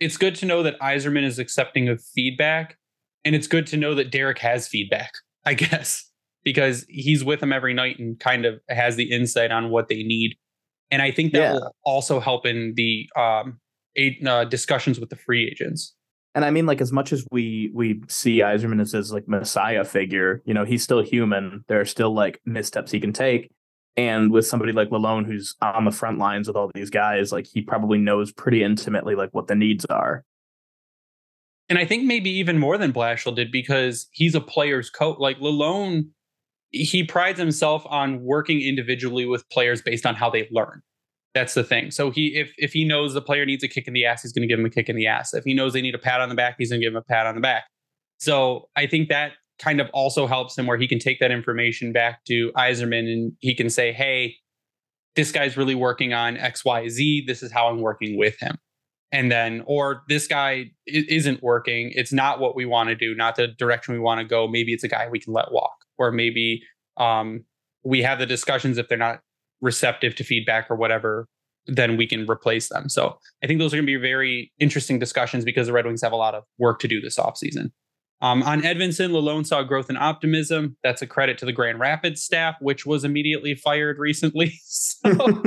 it's good to know that Yzerman is accepting of feedback. And it's good to know that Derek has feedback, I guess, because he's with them every night and kind of has the insight on what they need. And I think that yeah. will also help in the um, uh, discussions with the free agents. And I mean, like as much as we we see Yzerman as his like messiah figure, you know, he's still human. There are still like missteps he can take. And with somebody like Lalonde, who's on the front lines with all these guys, like he probably knows pretty intimately like what the needs are. And I think maybe even more than Blashill did because he's a player's coach. Like Lalonde, he prides himself on working individually with players based on how they learn. That's the thing. So he if if he knows the player needs a kick in the ass, he's going to give him a kick in the ass. If he knows they need a pat on the back, he's going to give him a pat on the back. So I think that kind of also helps him where he can take that information back to Yzerman and he can say, "Hey, this guy's really working on X, Y, Z. This is how I'm working with him." And then, or this guy isn't working. It's not what we want to do, not the direction we want to go. Maybe it's a guy we can let walk, or maybe um, we have the discussions if they're not receptive to feedback or whatever, then we can replace them. So I think those are going to be very interesting discussions because the Red Wings have a lot of work to do this offseason. Um, on Edvinsson, Lalonde saw growth and optimism. That's a credit to the Grand Rapids staff, which was immediately fired recently. So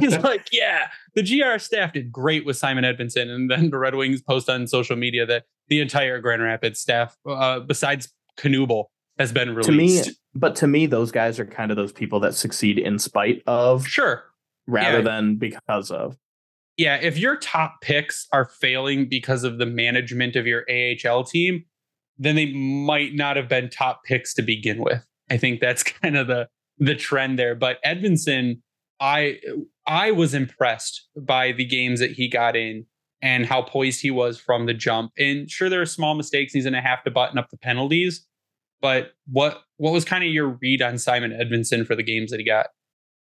he's like, yeah, the GR staff did great with Simon Edvinsson. And then the Red Wings post on social media that the entire Grand Rapids staff, uh, besides Knuble, has been released. To me, but to me, those guys are kind of those people that succeed in spite of, sure, rather yeah. than because of. Yeah, if your top picks are failing because of the management of your AHL team, then they might not have been top picks to begin with. I think that's kind of the the trend there. But Edvinsson, I I was impressed by the games that he got in and how poised he was from the jump. And sure, there are small mistakes. He's going to have to button up the penalties. But what what was kind of your read on Simon Edvinsson for the games that he got?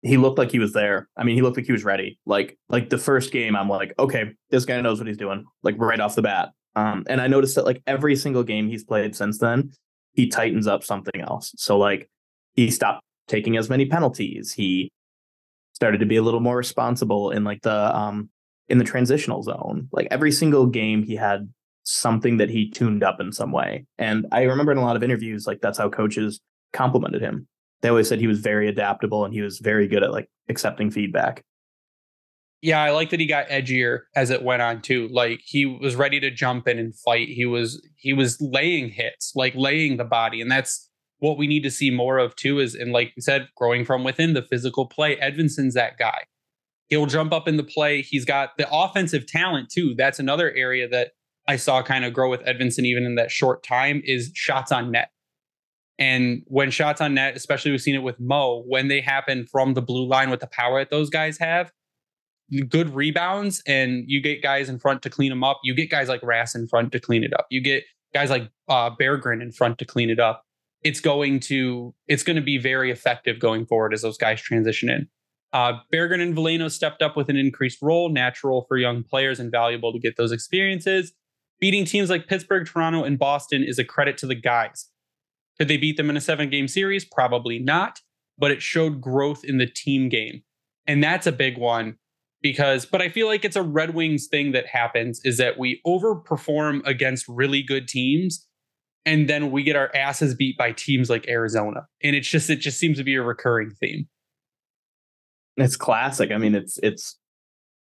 He looked like he was there. I mean, he looked like he was ready. Like like the first game, I'm like, okay, this guy knows what he's doing. Like right off the bat. Um, and I noticed that like every single game he's played since then, he tightens up something else. So like he stopped taking as many penalties. He started to be a little more responsible in like the um in the transitional zone. Like every single game he had something that he tuned up in some way. And I remember in a lot of interviews like that's how coaches complimented him. They always said he was very adaptable and he was very good at like accepting feedback. Yeah, I like that he got edgier as it went on too. Like he was ready to jump in and fight. He was he was laying hits, like laying the body, and that's what we need to see more of too. Is and like you said, growing from within the physical play. Edvinsson's that guy. He'll jump up in the play. He's got the offensive talent too. That's another area that I saw kind of grow with Edvinsson even in that short time is shots on net. And when shots on net, especially we've seen it with Mo, when they happen from the blue line with the power that those guys have, good rebounds and you get guys in front to clean them up. You get guys like Rass in front to clean it up. You get guys like uh, Berggren in front to clean it up. It's going to it's going to be very effective going forward as those guys transition in. Uh, Berggren and Veleno stepped up with an increased role, natural for young players and valuable to get those experiences. Beating teams like Pittsburgh, Toronto, and Boston is a credit to the guys. Could they beat them in a seven game series? Probably not, but it showed growth in the team game. And that's a big one because but I feel like it's a Red Wings thing that happens is that we overperform against really good teams and then we get our asses beat by teams like Arizona. And it's just it just seems to be a recurring theme. It's classic. I mean, it's it's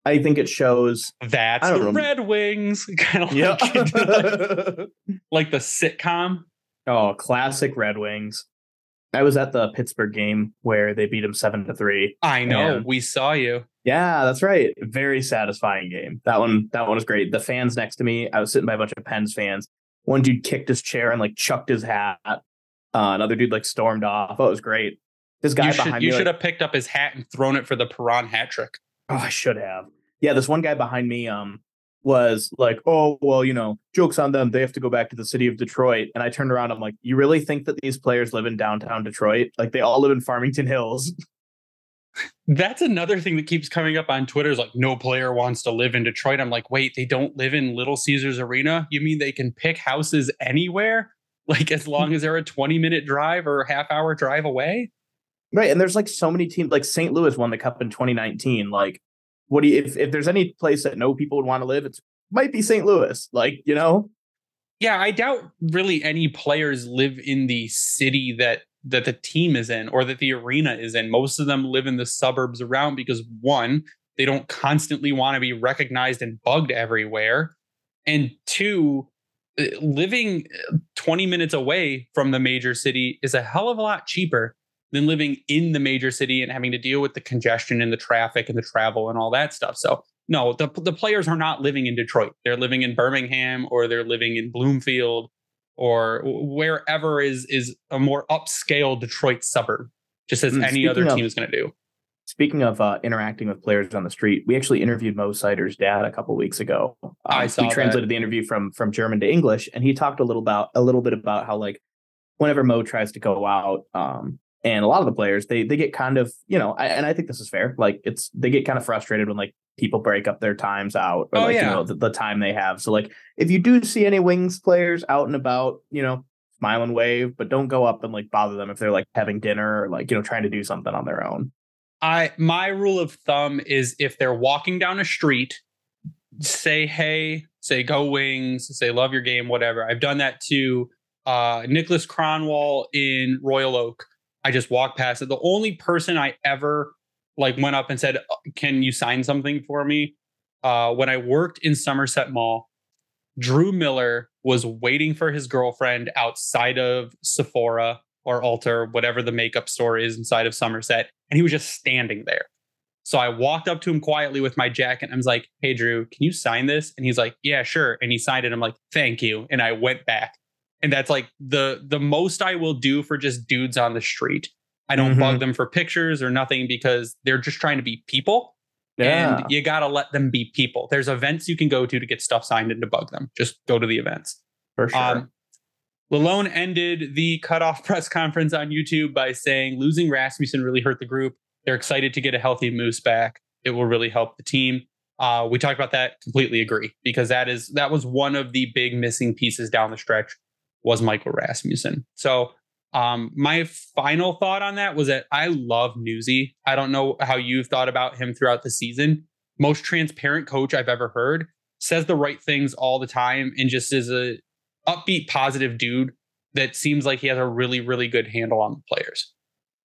I think it shows that's the. Red Wings, kind of like, like the sitcom. Oh, classic Red Wings. I was at the Pittsburgh game where they beat them seven to three. I know. We saw you. Yeah, that's right. Very satisfying game. That one, that one was great. The fans next to me, I was sitting by a bunch of Pens fans. One dude kicked his chair and like chucked his hat. Uh, another dude like stormed off. Oh, it was great. This guy you should, behind you me, should like, have picked up his hat and thrown it for the Perron hat trick. Oh, I should have. Yeah, this one guy behind me, um, was like, oh, well, you know, jokes on them. They have to go back to the city of Detroit. And I turned around. I'm like, you really think that these players live in downtown Detroit? Like they all live in Farmington Hills. That's another thing that keeps coming up on Twitter is like, no player wants to live in Detroit. I'm like, wait, they don't live in Little Caesars Arena? You mean they can pick houses anywhere? Like as long as they're a 20 minute drive or half hour drive away? Right. And there's like so many teams, like St. Louis won the cup in 2019. Like, what do you, if, if there's any place that no people would want to live, it might be St. Louis. Like, you know? Yeah, I doubt really any players live in the city that that the team is in or that the arena is in. Most of them live in the suburbs around because one, they don't constantly want to be recognized and bugged everywhere. And two, uh, living uh, 20 minutes away from the major city is a hell of a lot cheaper than living in the major city and having to deal with the congestion and the traffic and the travel and all that stuff. So, no, the, the players are not living in Detroit. They're living in Birmingham or they're living in Bloomfield or wherever is is a more upscale Detroit suburb, just as mm, any other of, team is going to do. Speaking of uh, interacting with players on the street, we actually interviewed Mo Seider's dad a couple weeks ago. Um, I saw we translated that. the interview from from German to English, and he talked a little about a little bit about how like whenever Mo tries to go out, um, and a lot of the players they they get kind of you know I, and i think this is fair like it's they get kind of frustrated when like people break up their times out or oh, like yeah. you know the, the, time they have so like if you do see any wings players out and about you know smile and wave but don't go up and like bother them if they're like having dinner or like you know trying to do something on their own. I my rule of thumb is if they're walking down a street say hey say go wings say love your game whatever. I've done that to uh niklas kronwall in royal oak I just walked past it. The only person I ever like went up and said, uh, "Can you sign something for me?" Uh, when I worked in Somerset Mall, Drew Miller was waiting for his girlfriend outside of Sephora or Ulta, whatever the makeup store is inside of Somerset, and he was just standing there. So I walked up to him quietly with my jacket. I was like, "Hey, Drew, can you sign this?" And he's like, "Yeah, sure." And he signed it. I'm like, "Thank you." And I went back. And that's like the the most I will do for just dudes on the street. I don't mm-hmm. bug them for pictures or nothing because they're just trying to be people. Yeah. And you got to let them be people. There's events you can go to to get stuff signed and to bug them. Just go to the events. For sure. Um, Lalonde ended the cutoff press conference on YouTube by saying losing Rasmussen really hurt the group. They're excited to get a healthy Moose back. It will really help the team. Uh, we talked about that. Completely agree because that is that was one of the big missing pieces down the stretch was Michael Rasmussen. So um, my final thought on that was that I love Newsy. I don't know how you've thought about him throughout the season. Most transparent coach I've ever heard says the right things all the time and just is a upbeat, positive dude that seems like he has a really, really good handle on the players.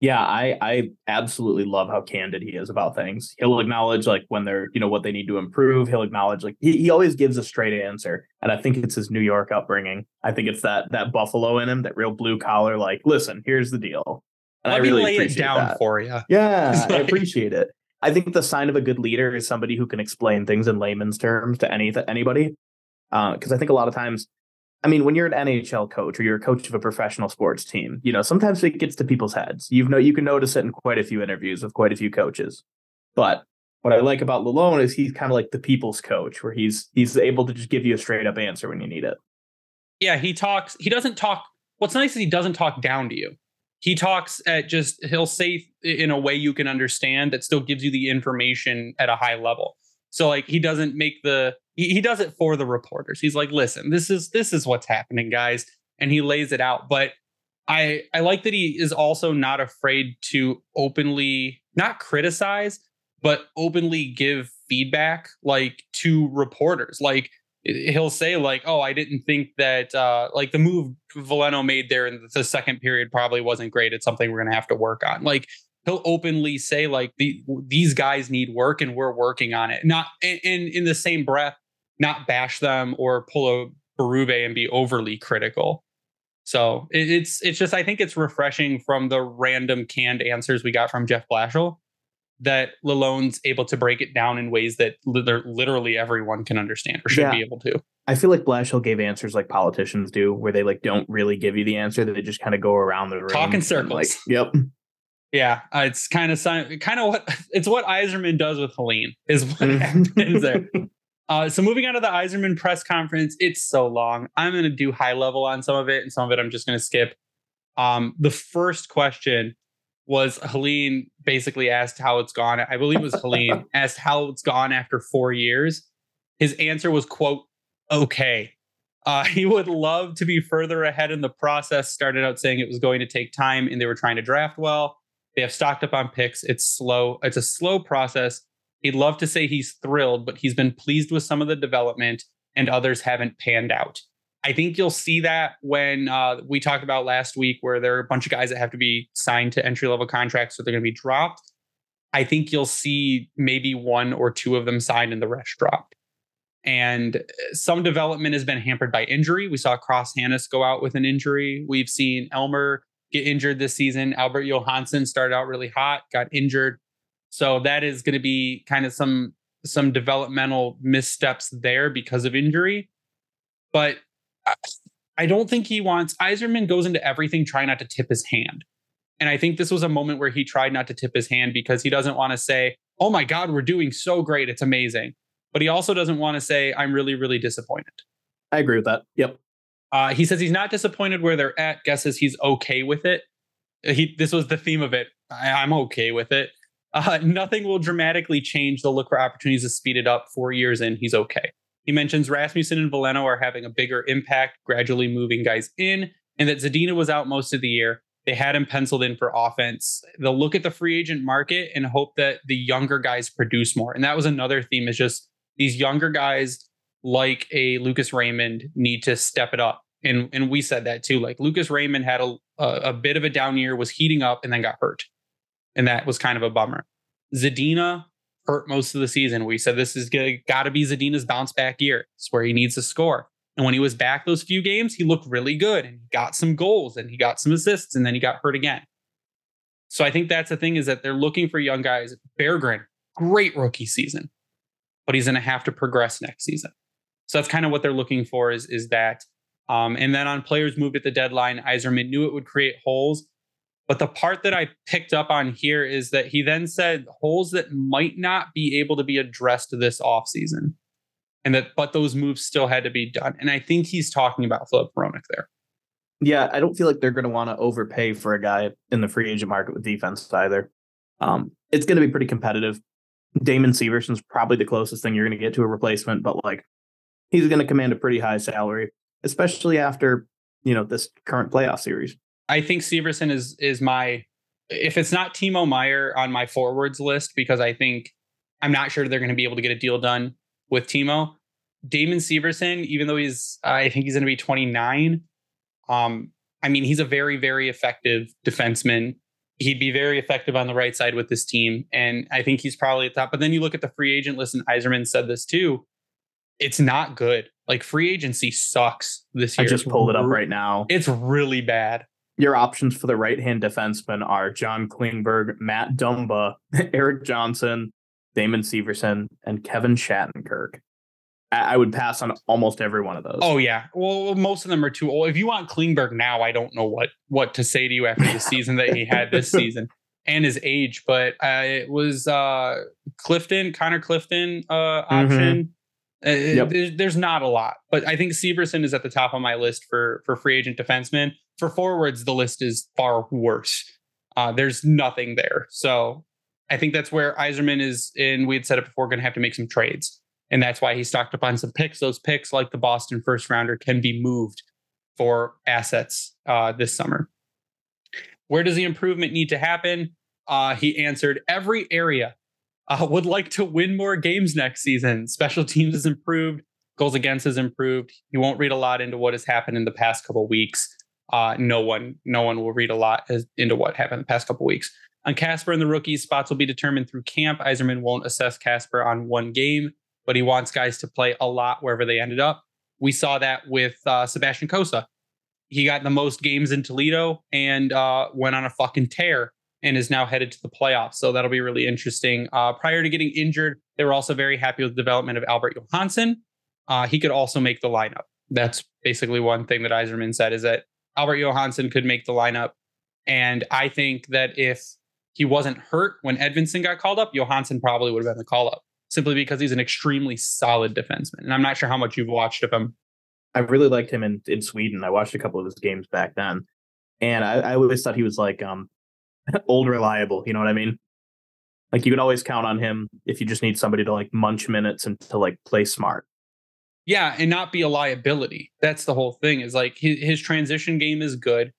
Yeah, I I absolutely love how candid he is about things. He'll acknowledge like when they're, you know, what they need to improve. He'll acknowledge like he, he always gives a straight answer. And I think it's his New York upbringing. I think it's that that buffalo in him, that real blue collar, like, listen, here's the deal. And Let I really lay it down that. for you. Yeah, I appreciate it. I think the sign of a good leader is somebody who can explain things in layman's terms to any anybody. Because uh, I think a lot of times I mean, when you're an NHL coach or you're a coach of a professional sports team, you know, sometimes it gets to people's heads. You know, you can notice it in quite a few interviews with quite a few coaches. But what I like about Lalonde is he's kind of like the people's coach, where he's he's able to just give you a straight up answer when you need it. Yeah, he talks. He doesn't talk. What's nice is he doesn't talk down to you. He talks at just he'll say in a way you can understand that still gives you the information at a high level. So like he doesn't make the he, he does it for the reporters. He's like, listen, this is this is what's happening, guys, and he lays it out. But I I like that he is also not afraid to openly not criticize, but openly give feedback like to reporters. Like he'll say like, "Oh, I didn't think that uh, like the move Veleno made there in the second period probably wasn't great. It's something we're gonna have to work on." Like he'll openly say like the, these guys need work and we're working on it. Not and in the same breath, not bash them or pull a Berube and be overly critical. So it, it's it's just I think it's refreshing from the random canned answers we got from Jeff Blashill that Lalonde's able to break it down in ways that li- literally everyone can understand or should yeah. be able to. I feel like Blashill gave answers like politicians do, where they like don't really give you the answer; they just kind of go around the room, talking circles. Like, yep. Yeah, uh, it's kind of kind of what it's what Yzerman does with Helene is what mm-hmm. happens there. Uh, so moving on to the Yzerman press conference, it's so long. I'm going to do high level on some of it, and some of it I'm just going to skip. Um, the first question was Helene basically asked how it's gone. I believe it was Helene asked how it's gone after four years. His answer was quote okay. Uh, he would love to be further ahead in the process. Started out saying it was going to take time, and they were trying to draft well. They have stocked up on picks. It's slow. It's a slow process He'd love to say he's thrilled, but he's been pleased with some of the development and others haven't panned out. I think you'll see that when uh, we talked about last week, where there are a bunch of guys that have to be signed to entry level contracts, so they're going to be dropped. I think you'll see maybe one or two of them signed and the rest dropped. And some development has been hampered by injury. We saw Cross Hanas go out with an injury. We've seen Elmer get injured this season. Albert Johansson started out really hot, got injured. So that is going to be kind of some some developmental missteps there because of injury. But I don't think he wants Yzerman goes into everything trying not to tip his hand. And I think this was a moment where he tried not to tip his hand because he doesn't want to say, "Oh my god, we're doing so great, it's amazing." But he also doesn't want to say, "I'm really really disappointed." I agree with that. Yep. Uh, he says he's not disappointed where they're at. Guesses he's okay with it. He this was the theme of it. I, I'm okay with it. Uh, nothing will dramatically change. They'll look for opportunities to speed it up. Four years in, he's okay. He mentions Rasmussen and Veleno are having a bigger impact, gradually moving guys in, and that Zadina was out most of the year. They had him penciled in for offense. They'll look at the free agent market and hope that the younger guys produce more. And that was another theme is just these younger guys like a Lucas Raymond need to step it up. And and we said that too. Like Lucas Raymond had a, a, a bit of a down year, was heating up, and then got hurt and that was kind of a bummer. Zadina hurt most of the season. We said this is got to be Zadina's bounce back year. It's where he needs to score. And when he was back those few games, he looked really good and got some goals and he got some assists and then he got hurt again. So I think that's the thing is that they're looking for young guys. Berggren, great rookie season, but he's going to have to progress next season. So that's kind of what they're looking for is, is that Um, and then on players moved at the deadline, Yzerman knew it would create holes. But the part that I picked up on here is that he then said holes that might not be able to be addressed this offseason. And that, but those moves still had to be done. And I think he's talking about Filip Hronek there. Yeah, I don't feel like they're going to want to overpay for a guy in the free agent market with defense either. Um, it's going to be pretty competitive. Damon Severson's probably the closest thing you're going to get to a replacement, but like he's going to command a pretty high salary, especially after you know this current playoff series. I think Severson is is my if it's not Timo Meier on my forwards list because I think I'm not sure they're going to be able to get a deal done with Timo. Damon Severson, even though he's I think he's going to be 29. Um, I mean, he's a very very effective defenseman. He'd be very effective on the right side with this team, and I think he's probably at top. But then you look at the free agent list, and Yzerman said this too. It's not good. Like free agency sucks this year. I just pulled it up right now. It's really bad. Your options for the right hand defenseman are John Klingberg, Matt Dumba, Erik Johnson, Damon Severson, and Kevin Shattenkirk. I would pass on almost every one of those. Oh yeah. Well, most of them are too old. If you want Klingberg now, I don't know what what to say to you after the season that he had this season and his age. But uh, it was uh, Clifton, Connor Clifton uh, option. Mm-hmm. Uh, yep. there's, there's, not a lot, but I think Severson is at the top of my list for for free agent defensemen. For forwards, the list is far worse. Uh, there's nothing there. So I think that's where Yzerman is, and we had said it before, going to have to make some trades. And that's why he stocked up on some picks. Those picks, like the Boston first rounder, can be moved for assets uh, this summer. Where does the improvement need to happen? Uh, he answered every area. Uh, would like to win more games next season. Special teams has improved. Goals against has improved. You won't read a lot into what has happened in the past couple weeks. Uh, no one, no one will read a lot as, into what happened the past couple weeks. On Kasper and the rookies, spots will be determined through camp. Yzerman won't assess Kasper on one game but he wants guys to play a lot wherever they ended up. We saw that with uh, Sebastian Cossa. He got the most games in Toledo and uh, went on a fucking tear and is now headed to the playoffs. So that'll be really interesting. Uh, prior to getting injured, they were also very happy with the development of Albert Johansson. Uh, he could also make the lineup. That's basically one thing that Yzerman said is that Albert Johansson could make the lineup. And I think that if he wasn't hurt when Edvinsson got called up, Johansson probably would have been the call up simply because he's an extremely solid defenseman. And I'm not sure how much you've watched of him. I really liked him in, in Sweden. I watched a couple of his games back then. And I, I always thought he was like um old reliable, you know what I mean? Like you can always count on him if you just need somebody to like munch minutes and to like play smart. Yeah, and not be a liability. That's the whole thing. Is like his, his transition game is good,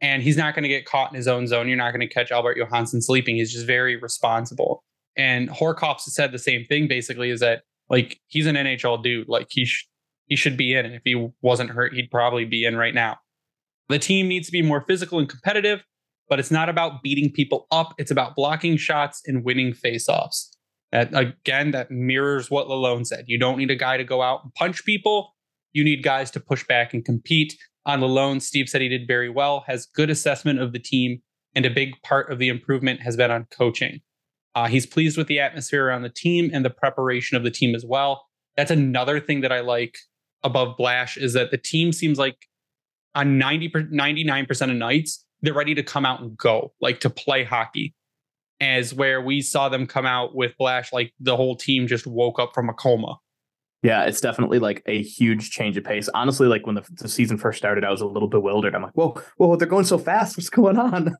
and he's not going to get caught in his own zone. You're not going to catch Albert Johansson sleeping. He's just very responsible. And Horcoffs said the same thing basically is that like he's an NHL dude. Like he sh- he should be in. And if he wasn't hurt, he'd probably be in right now. The team needs to be more physical and competitive, but it's not about beating people up. It's about blocking shots and winning faceoffs. That again, that mirrors what Lalonde said. You don't need a guy to go out and punch people. You need guys to push back and compete. On Lalonde, Steve said he did very well, has good assessment of the team, and a big part of the improvement has been on coaching. Uh, he's pleased with the atmosphere around the team and the preparation of the team as well. That's another thing that I like above Blash is that the team seems like on 90 99% of nights they're ready to come out and go, like to play hockey. As where we saw them come out with Blash, like the whole team just woke up from a coma. Yeah, it's definitely like a huge change of pace. Honestly, like when the, the season first started, I was a little bewildered. I'm like, whoa, whoa, they're going so fast. What's going on?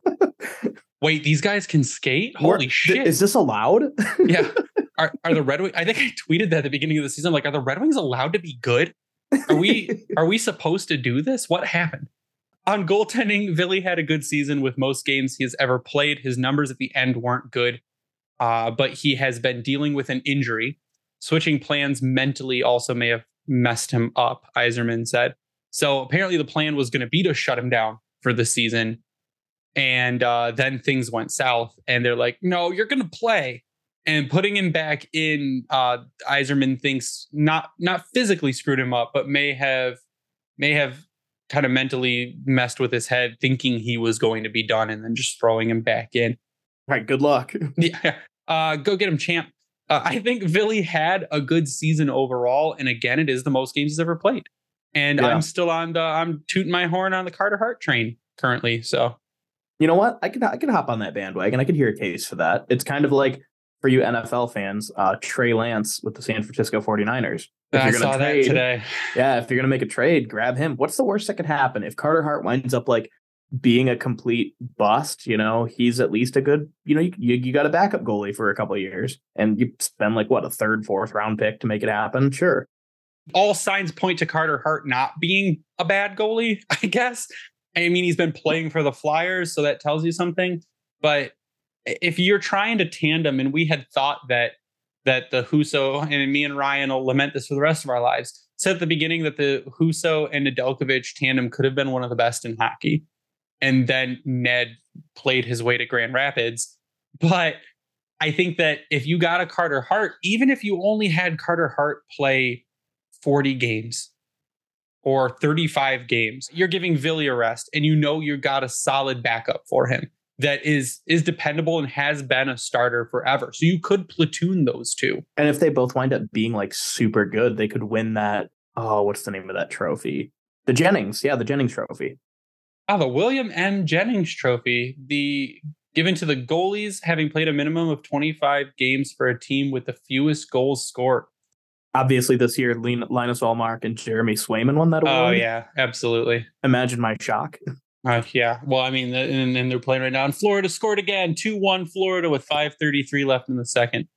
Wait, these guys can skate? Holy shit. Is this allowed? yeah. Are, are the Red Wings? I think I tweeted that at the beginning of the season. Like, are the Red Wings allowed to be good? Are we are we supposed to do this? What happened? On goaltending, Ville had a good season with most games he has ever played. His numbers at the end weren't good, uh, but he has been dealing with an injury. Switching plans mentally also may have messed him up, Yzerman said. So apparently the plan was going to be to shut him down for the season and uh, then things went south, and they're like, "No, you're going to play." And putting him back in, uh, Yzerman thinks not not physically screwed him up, but may have may have kind of mentally messed with his head, thinking he was going to be done, and then just throwing him back in. All right, good luck. yeah, uh, go get him, champ. Uh, I think Ville had a good season overall, and again, it is the most games he's ever played. And yeah. I'm still on the I'm tooting my horn on the Carter Hart train currently. So you know what? I can I can hop on that bandwagon. I can hear a case for that. It's kind of like for you NFL fans, uh, Trey Lance with the San Francisco 49ers. If I saw trade, that today. Yeah, if you're gonna make a trade, grab him. What's the worst that could happen? If Carter Hart winds up like being a complete bust, you know, he's at least a good, you know, you, you, you got a backup goalie for a couple of years and you spend like what a third, fourth round pick to make it happen. Sure. All signs point to Carter Hart not being a bad goalie, I guess. I mean, he's been playing for the Flyers, so that tells you something. But if you're trying to tandem, and we had thought that that the Husso and me and Ryan will lament this for the rest of our lives. Said at the beginning that the Husso and Nedeljkovic tandem could have been one of the best in hockey and then Ned played his way to Grand Rapids. But I think that if you got a Carter Hart, even if you only had Carter Hart play 40 games or 35 games, you're giving Villy a rest and you know you got a solid backup for him that is is dependable and has been a starter forever. So you could platoon those two. And if they both wind up being like super good, they could win that oh, what's the name of that trophy? The Jennings. Yeah, the Jennings trophy. Oh, the William M. Jennings Trophy, the given to the goalies having played a minimum of 25 games for a team with the fewest goals scored. Obviously, this year Linus Ullmark and Jeremy Swayman won that oh, award. Oh yeah, absolutely. Imagine my shock. Uh, yeah, well, I mean, and, and they're playing right now. And Florida scored again, two one Florida with five thirty three left in the second.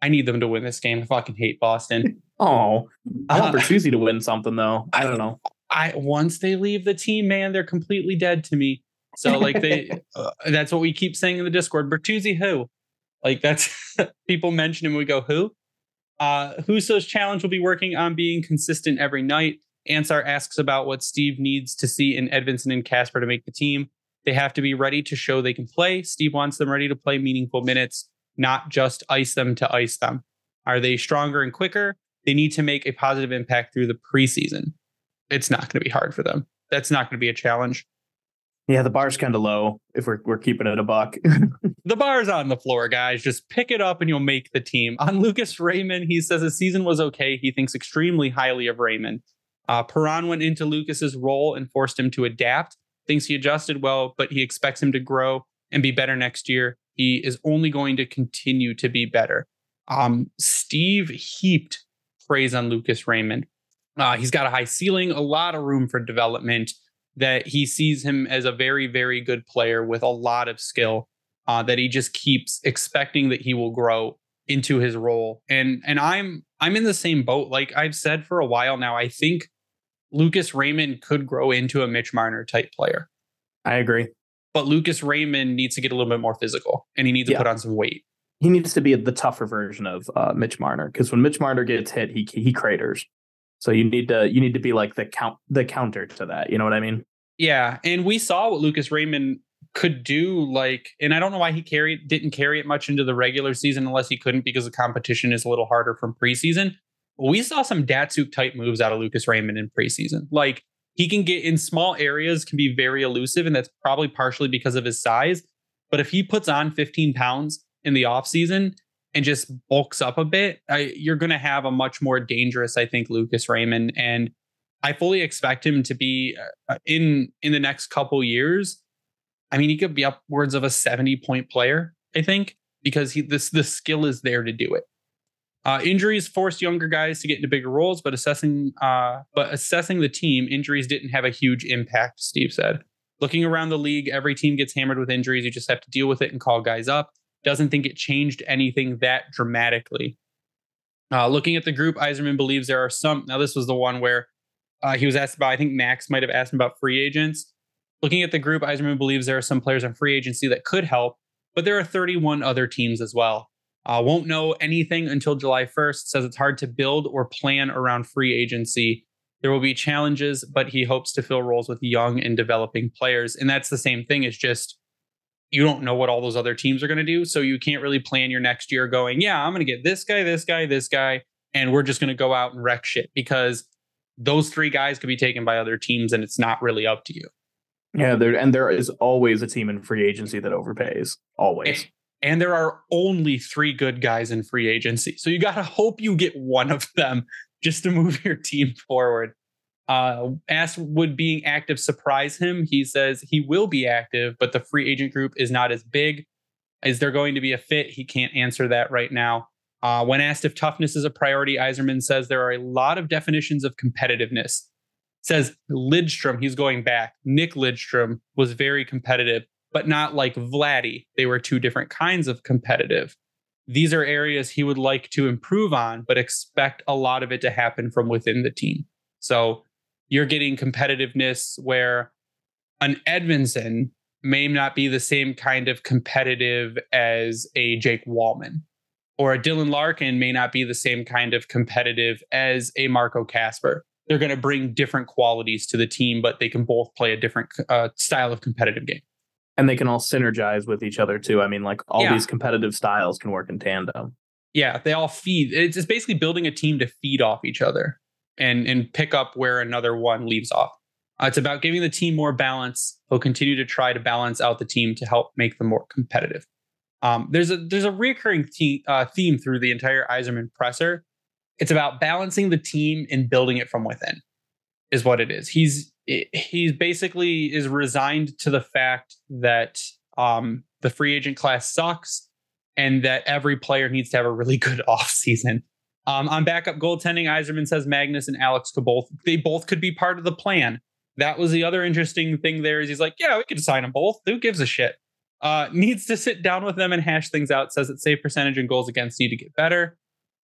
I need them to win this game. I fucking hate Boston. oh, I want uh, Bertuzzi to win something though. I don't know. I once they leave the team, man, they're completely dead to me. So like they, uh, that's what we keep saying in the Discord. Bertuzzi, who? Like that's people mention him. We go who? Uh, Husso's challenge will be working on being consistent every night. Ansar asks about what Steve needs to see in Edvinsson and Kasper to make the team. They have to be ready to show they can play. Steve wants them ready to play meaningful minutes, not just ice them to ice them. Are they stronger and quicker? They need to make a positive impact through the preseason it's not going to be hard for them. That's not going to be a challenge. Yeah, the bar's kind of low if we're we're keeping it a buck. the bar's on the floor, guys. Just pick it up and you'll make the team. On Lucas Raymond, he says his season was okay. He thinks extremely highly of Raymond. Uh, Perron went into Lucas's role and forced him to adapt. Thinks he adjusted well, but he expects him to grow and be better next year. He is only going to continue to be better. Um, Steve heaped praise on Lucas Raymond. Uh, he's got a high ceiling, a lot of room for development. That he sees him as a very, very good player with a lot of skill. Uh, that he just keeps expecting that he will grow into his role. And and I'm I'm in the same boat. Like I've said for a while now, I think Lucas Raymond could grow into a Mitch Marner type player. I agree. But Lucas Raymond needs to get a little bit more physical and he needs yeah. to put on some weight. He needs to be the tougher version of uh, Mitch Marner because when Mitch Marner gets hit, he he craters. So you need to you need to be like the count the counter to that. You know what I mean? Yeah, and we saw what Lucas Raymond could do. Like, and I don't know why he carried didn't carry it much into the regular season unless he couldn't because the competition is a little harder from preseason. We saw some Datsyuk type moves out of Lucas Raymond in preseason. Like he can get in small areas, can be very elusive, and that's probably partially because of his size. But if he puts on 15 pounds in the offseason and just bulks up a bit, I, you're going to have a much more dangerous, I think, Lucas Raymond. And I fully expect him to be uh, in in the next couple years. I mean, he could be upwards of a 70 point player, I think, because he this the skill is there to do it. Uh, injuries forced younger guys to get into bigger roles, but assessing uh, but assessing the team, injuries didn't have a huge impact. Steve said. Looking around the league, every team gets hammered with injuries. You just have to deal with it and call guys up doesn't think it changed anything that dramatically. Uh, looking at the group, Yzerman believes there are some. Now, this was the one where uh, he was asked about, I think Max might have asked him about free agents. Looking at the group, Yzerman believes there are some players on free agency that could help, but there are 31 other teams as well. Uh, won't know anything until July 1st. Says it's hard to build or plan around free agency. There will be challenges, but he hopes to fill roles with young and developing players. And that's the same thing, is just you don't know what all those other teams are going to do. So you can't really plan your next year going, yeah, I'm going to get this guy, this guy, this guy, and we're just going to go out and wreck shit because those three guys could be taken by other teams and it's not really up to you. Yeah, there and there is always a team in free agency that overpays. Always. And, there are only three good guys in free agency. So you got to hope you get one of them just to move your team forward. Uh, asked would being active surprise him? He says he will be active, but the free agent group is not as big. Is there going to be a fit? He can't answer that right now. Uh, when asked if toughness is a priority, Yzerman says there are a lot of definitions of competitiveness. Says Lidstrom, he's going back. Nick Lidstrom was very competitive, but not like Vladdy. They were two different kinds of competitive. These are areas he would like to improve on, but expect a lot of it to happen from within the team. So you're getting competitiveness where an Edvinsson may not be the same kind of competitive as a Jake Walman, or a Dylan Larkin may not be the same kind of competitive as a Marco Kasper. They're going to bring different qualities to the team, but they can both play a different uh, style of competitive game. And they can all synergize with each other too. I mean, like all yeah. these competitive styles can work in tandem. Yeah, they all feed. It's basically building a team to feed off each other and and pick up where another one leaves off. Uh, it's about giving the team more balance. He'll continue to try to balance out the team to help make them more competitive. Um, there's a there's a recurring te- uh, theme through the entire Yzerman presser. It's about balancing the team and building it from within, is what it is. He's he's basically is resigned to the fact that um, the free agent class sucks and that every player needs to have a really good off season. Um, on backup goaltending, Yzerman says Magnus and Alex could both they both could be part of the plan. That was the other interesting thing there is he's like, yeah, we could sign them both. Who gives a shit? Uh, needs to sit down with them and hash things out. Says that save percentage and goals against need to get better.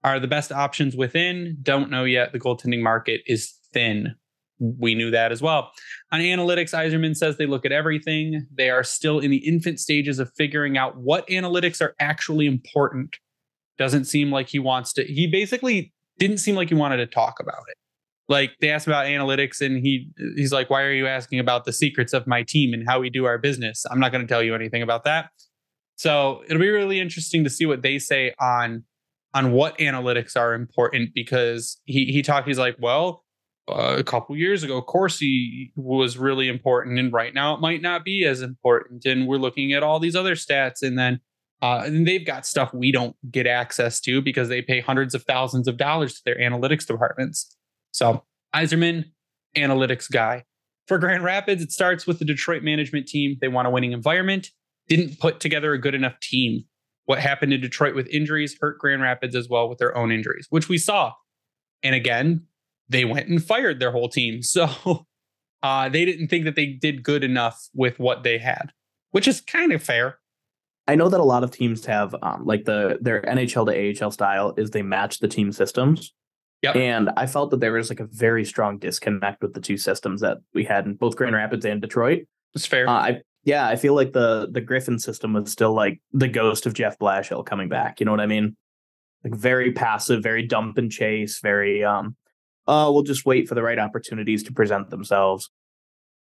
Are the best options within? Don't know yet. The goaltending market is thin. We knew that as well. On analytics, Yzerman says they look at everything. They are still in the infant stages of figuring out what analytics are actually important. Doesn't seem like he wants to. He basically didn't seem like he wanted to talk about it like they asked about analytics and he he's like why are you asking about the secrets of my team and how we do our business i'm not going to tell you anything about that so it'll be really interesting to see what they say on on what analytics are important because he he talked he's like well uh, a couple years ago Corsi was really important and right now it might not be as important and we're looking at all these other stats and then uh, and they've got stuff we don't get access to because they pay hundreds of thousands of dollars to their analytics departments so, Yzerman, analytics guy. For Grand Rapids, it starts with the Detroit management team. They want a winning environment, didn't put together a good enough team. What happened in Detroit with injuries hurt Grand Rapids as well with their own injuries, which we saw. And again, they went and fired their whole team. So uh, they didn't think that they did good enough with what they had, which is kind of fair. I know that a lot of teams have um, like the their NHL to AHL style is they match the team systems. Yep. And I felt that there was like a very strong disconnect with the two systems that we had in both Grand Rapids and Detroit. It's fair. Uh, I yeah, I feel like the the Griffin system was still like the ghost of Jeff Blashill coming back. You know what I mean? Like very passive, very dump and chase, very um uh we'll just wait for the right opportunities to present themselves.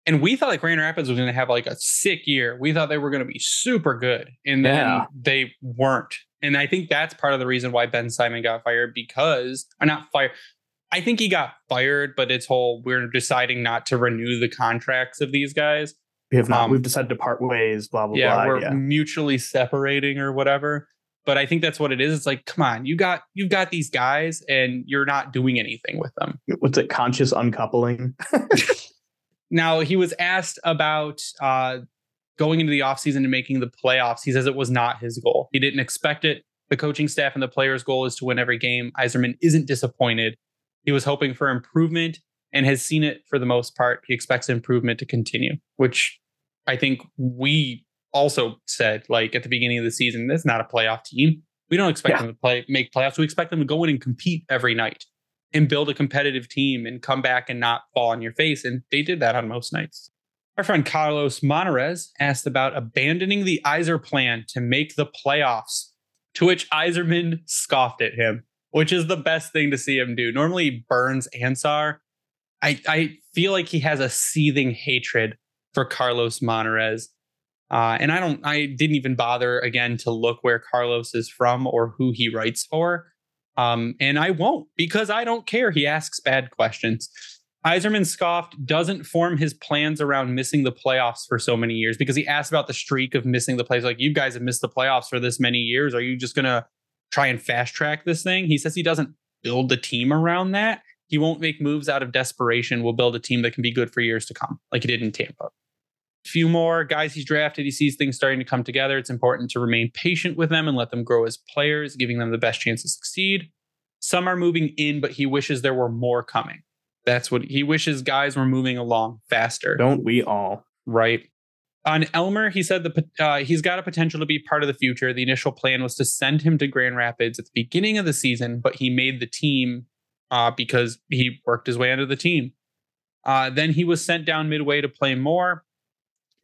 And we thought like Grand Rapids was going to have like a sick year. We thought they were going to be super good, and then yeah. they weren't. And I think that's part of the reason why Ben Simon got fired because, or not fired. I think he got fired, but it's whole we're deciding not to renew the contracts of these guys. We have not. Um, we've decided to part ways. Blah blah yeah, blah. We're yeah, we're mutually separating or whatever. But I think that's what it is. It's like, come on, you got you've got these guys, and you're not doing anything with them. What's it? Conscious uncoupling. now he was asked about uh, going into the offseason and making the playoffs, he says it was not his goal. He didn't expect it. The coaching staff and the players' goal is to win every game. Yzerman isn't disappointed. He was hoping for improvement and has seen it for the most part. He expects improvement to continue, which I think we also said like at the beginning of the season, that's not a playoff team. We don't expect yeah. them to play make playoffs. We expect them to go in and compete every night and build a competitive team and come back and not fall on your face. And they did that on most nights. Our friend Carlos Monarrez asked about abandoning the Yzer plan to make the playoffs, to which Yzerman scoffed at him, which is the best thing to see him do. Normally, burns Ansar. I, I feel like he has a seething hatred for Carlos Monarrez. Uh, and I don't, I didn't even bother again to look where Carlos is from or who he writes for. Um, and I won't because I don't care. He asks bad questions. Yzerman scoffed, doesn't form his plans around missing the playoffs for so many years because he asked about the streak of missing the playoffs. Like, you guys have missed the playoffs for this many years. Are you just going to try and fast track this thing? He says he doesn't build the team around that. He won't make moves out of desperation. We'll build a team that can be good for years to come, like he did in Tampa. Few more guys he's drafted. He sees things starting to come together. It's important to remain patient with them and let them grow as players, giving them the best chance to succeed. Some are moving in, but he wishes there were more coming. That's what he wishes guys were moving along faster. Don't we all? Right. On Elmer, he said the uh, he's got a potential to be part of the future. The initial plan was to send him to Grand Rapids at the beginning of the season, but he made the team uh, because he worked his way into the team. Uh, then he was sent down midway to play more.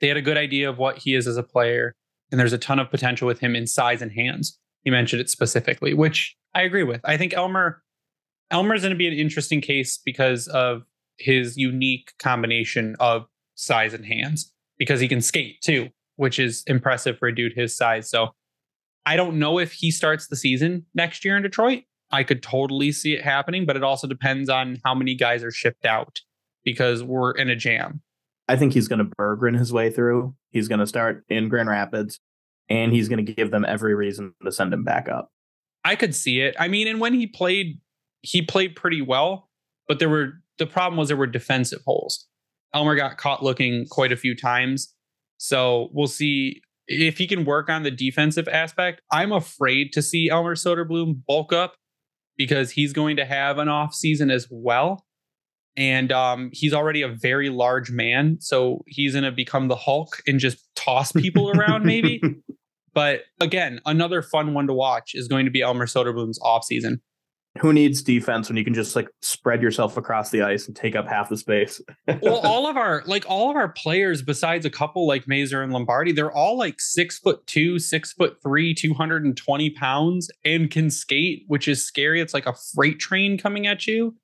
They had a good idea of what he is as a player, and there's a ton of potential with him in size and hands. He mentioned it specifically, which I agree with. I think Elmer Elmer's going to be an interesting case because of his unique combination of size and hands because he can skate too, which is impressive for a dude his size. So I don't know if he starts the season next year in Detroit. I could totally see it happening, but it also depends on how many guys are shipped out because we're in a jam. I think he's going to Berggren his way through. He's going to start in Grand Rapids, and he's going to give them every reason to send him back up. I could see it. I mean, and when he played, he played pretty well, but there were the problem was there were defensive holes. Elmer got caught looking quite a few times. So we'll see if he can work on the defensive aspect. I'm afraid to see Elmer Soderblom bulk up because he's going to have an off season as well. And um, he's already a very large man. So he's going to become the Hulk and just toss people around, maybe. But again, another fun one to watch is going to be Elmer Soderblom's offseason who needs defense when you can just like spread yourself across the ice and take up half the space? well, all of our like all of our players, besides a couple like Mazur and Lombardi, they're all like six foot two, six foot three, 220 pounds, and can skate, which is scary. It's like a freight train coming at you.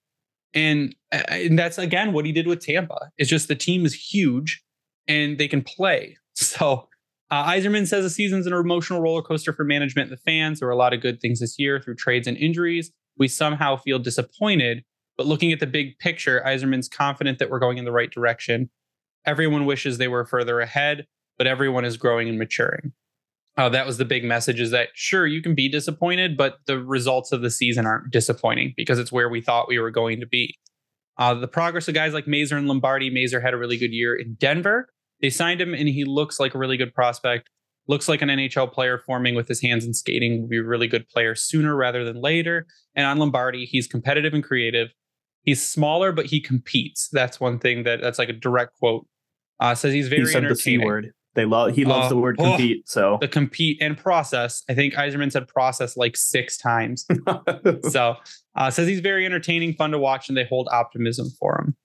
And, and that's again what he did with Tampa. It's just the team is huge and they can play. So uh, Yzerman says the season's an emotional roller coaster for management and the fans. There were a lot of good things this year through trades and injuries we somehow feel disappointed. But looking at the big picture, Yzerman's confident that we're going in the right direction. Everyone wishes they were further ahead, but everyone is growing and maturing. Uh, that was the big message is that sure, you can be disappointed, but the results of the season aren't disappointing because it's where we thought we were going to be. Uh, the progress of guys like Mazur and Lombardi, Mazur had a really good year in Denver. They signed him and he looks like a really good prospect looks like an NHL player forming with his hands and skating will be a really good player sooner rather than later. And on Lombardi, he's competitive and creative. He's smaller, but he competes. That's one thing that that's like a direct quote. Uh, says he's very he said. The C word. They love. He loves uh, the word oh, compete. Oh, so the compete and process. I think Yzerman said process like six times. so uh, says he's very entertaining, fun to watch, and they hold optimism for him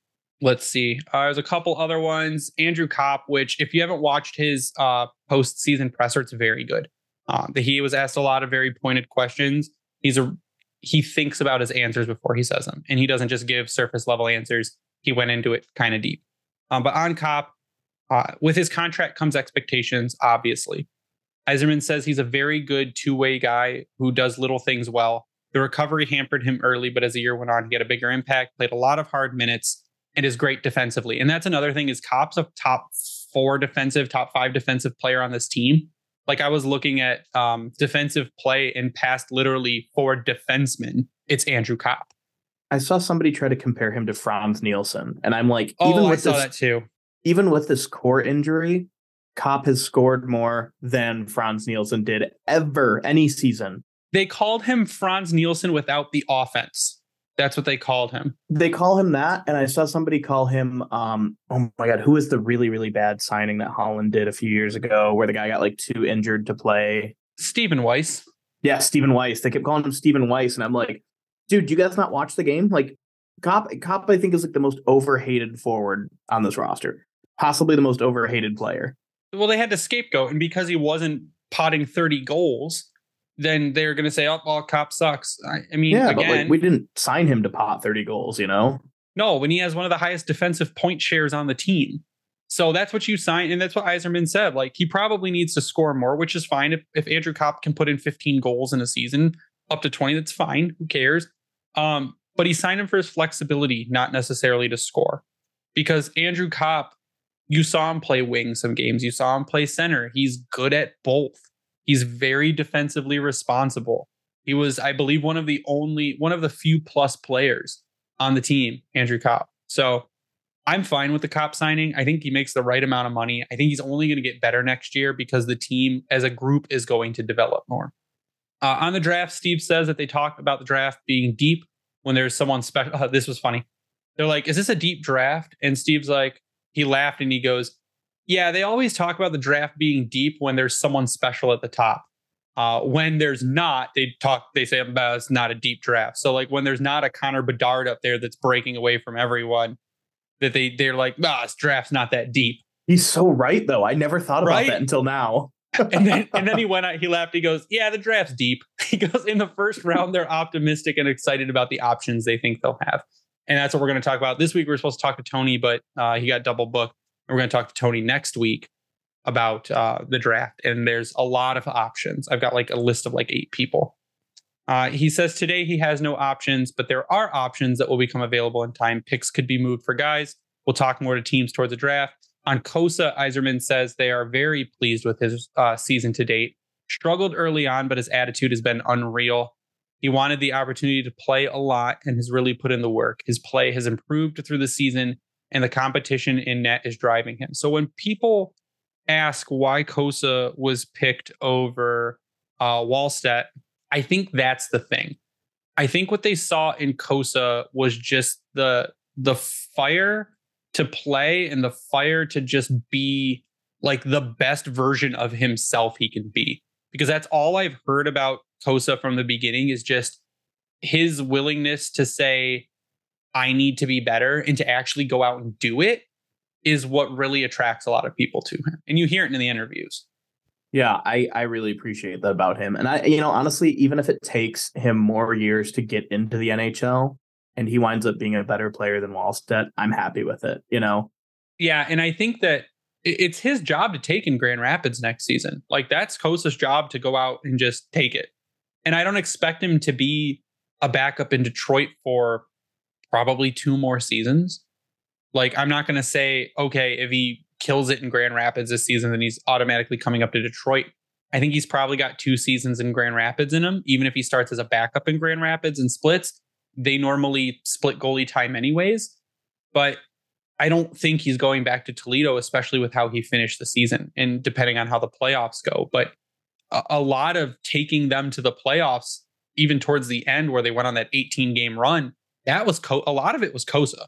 let's see. Uh, there's a couple other ones. Andrew Copp, which if you haven't watched his uh, post-season presser, it's very good. Uh, he was asked a lot of very pointed questions. He's a he thinks about his answers before he says them, and he doesn't just give surface level answers. He went into it kind of deep. Um, but on Copp, uh, with his contract comes expectations. Obviously, Yzerman says he's a very good two-way guy who does little things well. The recovery hampered him early, but as the year went on, he had a bigger impact. Played a lot of hard minutes and is great defensively. And that's another thing is Copp's a top four defensive, top five defensive player on this team. Like I was looking at um, defensive play and past literally four defensemen. It's Andrew Copp. I saw somebody try to compare him to Frans Nielsen, and I'm like, oh, even with I saw this, that too. Even with this core injury, Copp has scored more than Frans Nielsen did ever any season. They called him Frans Nielsen without the offense. That's what they called him. They call him that, and I saw somebody call him. Um, oh my god, who is the really really bad signing that Holland did a few years ago, where the guy got like too injured to play? Stephen Weiss. Yeah, Stephen Weiss. They kept calling him Stephen Weiss, and I'm like, dude, do you guys not watch the game? Like, Copp, Copp, I think is like the most overhated forward on this roster, possibly the most overhated player. Well, they had to scapegoat, and because he wasn't potting 30 goals, then they're going to say, "Oh, well, Copp sucks." I, I mean, yeah, again, but like, we didn't sign him to pot thirty goals, you know. No, when he has one of the highest defensive point shares on the team. So that's what you sign, and that's what Yzerman said. Like he probably needs to score more, which is fine. If if Andrew Copp can put in 15 goals in a season, up to 20, that's fine. Who cares? Um, but he signed him for his flexibility, not necessarily to score. Because Andrew Copp, you saw him play wing some games, you saw him play center. He's good at both. He's very defensively responsible. He was, I believe, one of the only, one of the few plus players on the team, Andrew Copp. So I'm fine with the Copp signing. I think he makes the right amount of money. I think he's only going to get better next year because the team as a group is going to develop more. Uh, on the draft, Steve says that they talk about the draft being deep when there's someone special. Uh, this was funny. They're like, "Is this a deep draft?" And Steve's like, he laughed and he goes, "Yeah, they always talk about the draft being deep when there's someone special at the top. Uh, when there's not, they talk. They say about it's not a deep draft. So like when there's not a Connor Bedard up there that's breaking away from everyone, that they they're like, ah, this draft's not that deep. He's so right though. I never thought about Right? that until now. and then and then he went out, he laughed, he goes, Yeah, the draft's deep. He goes, in the first round, they're optimistic and excited about the options they think they'll have. And that's what we're going to talk about. This week we're supposed to talk to Tony, but uh, he got double booked. And we're going to talk to Tony next week about uh, the draft. And there's a lot of options. I've got like a list of like eight people. Uh, he says today he has no options, but there are options that will become available in time. Picks could be moved for guys. We'll talk more to teams towards the draft. On Cossa, Yzerman says they are very pleased with his uh, season to date. Struggled early on, but his attitude has been unreal. He wanted the opportunity to play a lot and has really put in the work. His play has improved through the season, and the competition in net is driving him. So when people ask why Cossa was picked over uh, Wallstedt, I think that's the thing. I think what they saw in Cossa was just the the fire to play and the fire to just be like the best version of himself he can be. Because that's all I've heard about Cossa from the beginning is just his willingness to say, I need to be better and to actually go out and do it is what really attracts a lot of people to him. And you hear it in the interviews. Yeah, I I really appreciate that about him. And I you know, honestly, even if it takes him more years to get into the NHL and he winds up being a better player than Wallstedt, I'm happy with it, you know. Yeah, and I think that it's his job to take in Grand Rapids next season. Like that's Cossa's job to go out and just take it. And I don't expect him to be a backup in Detroit for probably two more seasons. Like I'm not going to say okay, if he kills it in Grand Rapids this season then he's automatically coming up to Detroit. I think he's probably got two seasons in Grand Rapids in him even if he starts as a backup in Grand Rapids and splits. They normally split goalie time anyways. But I don't think he's going back to Toledo, especially with how he finished the season and depending on how the playoffs go. But a, a lot of taking them to the playoffs, even towards the end where they went on that 18 game run, that was Co- a lot of it was Cossa.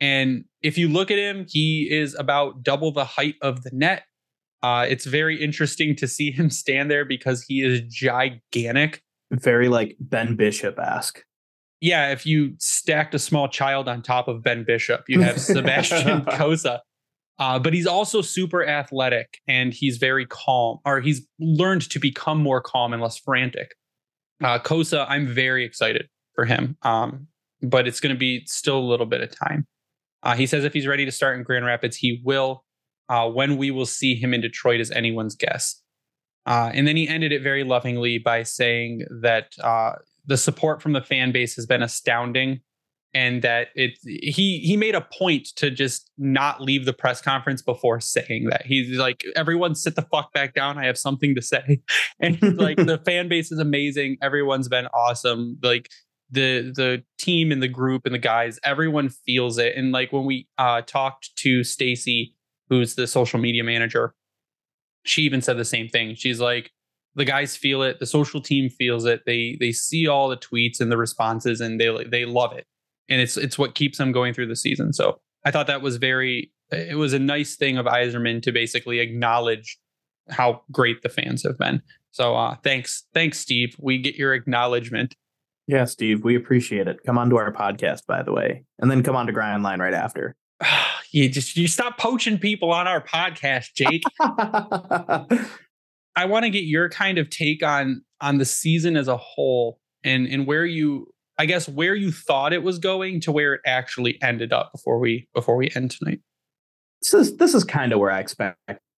And if you look at him, he is about double the height of the net. Uh, it's very interesting to see him stand there because he is gigantic. Very like Ben Bishop ask. Yeah, if you stacked a small child on top of Ben Bishop, you have Sebastian Cossa. Uh, but he's also super athletic and he's very calm, or he's learned to become more calm and less frantic. Uh, Cossa, I'm very excited for him, um, but it's going to be still a little bit of time. Uh, he says if he's ready to start in Grand Rapids, he will. Uh, when we will see him in Detroit is anyone's guess. Uh, and then he ended it very lovingly by saying that uh, the support from the fan base has been astounding and that it he he made a point to just not leave the press conference before saying that. He's like everyone sit the fuck back down. I have something to say. And he's like the fan base is amazing. Everyone's been awesome. Like the the team and the group and the guys everyone feels it. And like when we uh talked to stacy who's the social media manager she even said the same thing. She's like the guys feel it. The social team feels it. They they see all the tweets and the responses and they they love it and it's it's what keeps them going through the season. So i thought that was very it was a nice thing of Yzerman to basically acknowledge how great the fans have been. So uh thanks thanks steve. We get your acknowledgement. Yeah, Steve, we appreciate it. Come on to our podcast, by the way, and then come on to Grind Line right after. you just you stop poaching people on our podcast jake. I want to get your kind of take on on the season as a whole and and where you I guess where you thought it was going to where it actually ended up before we before we end tonight. this is this is kind of where I expected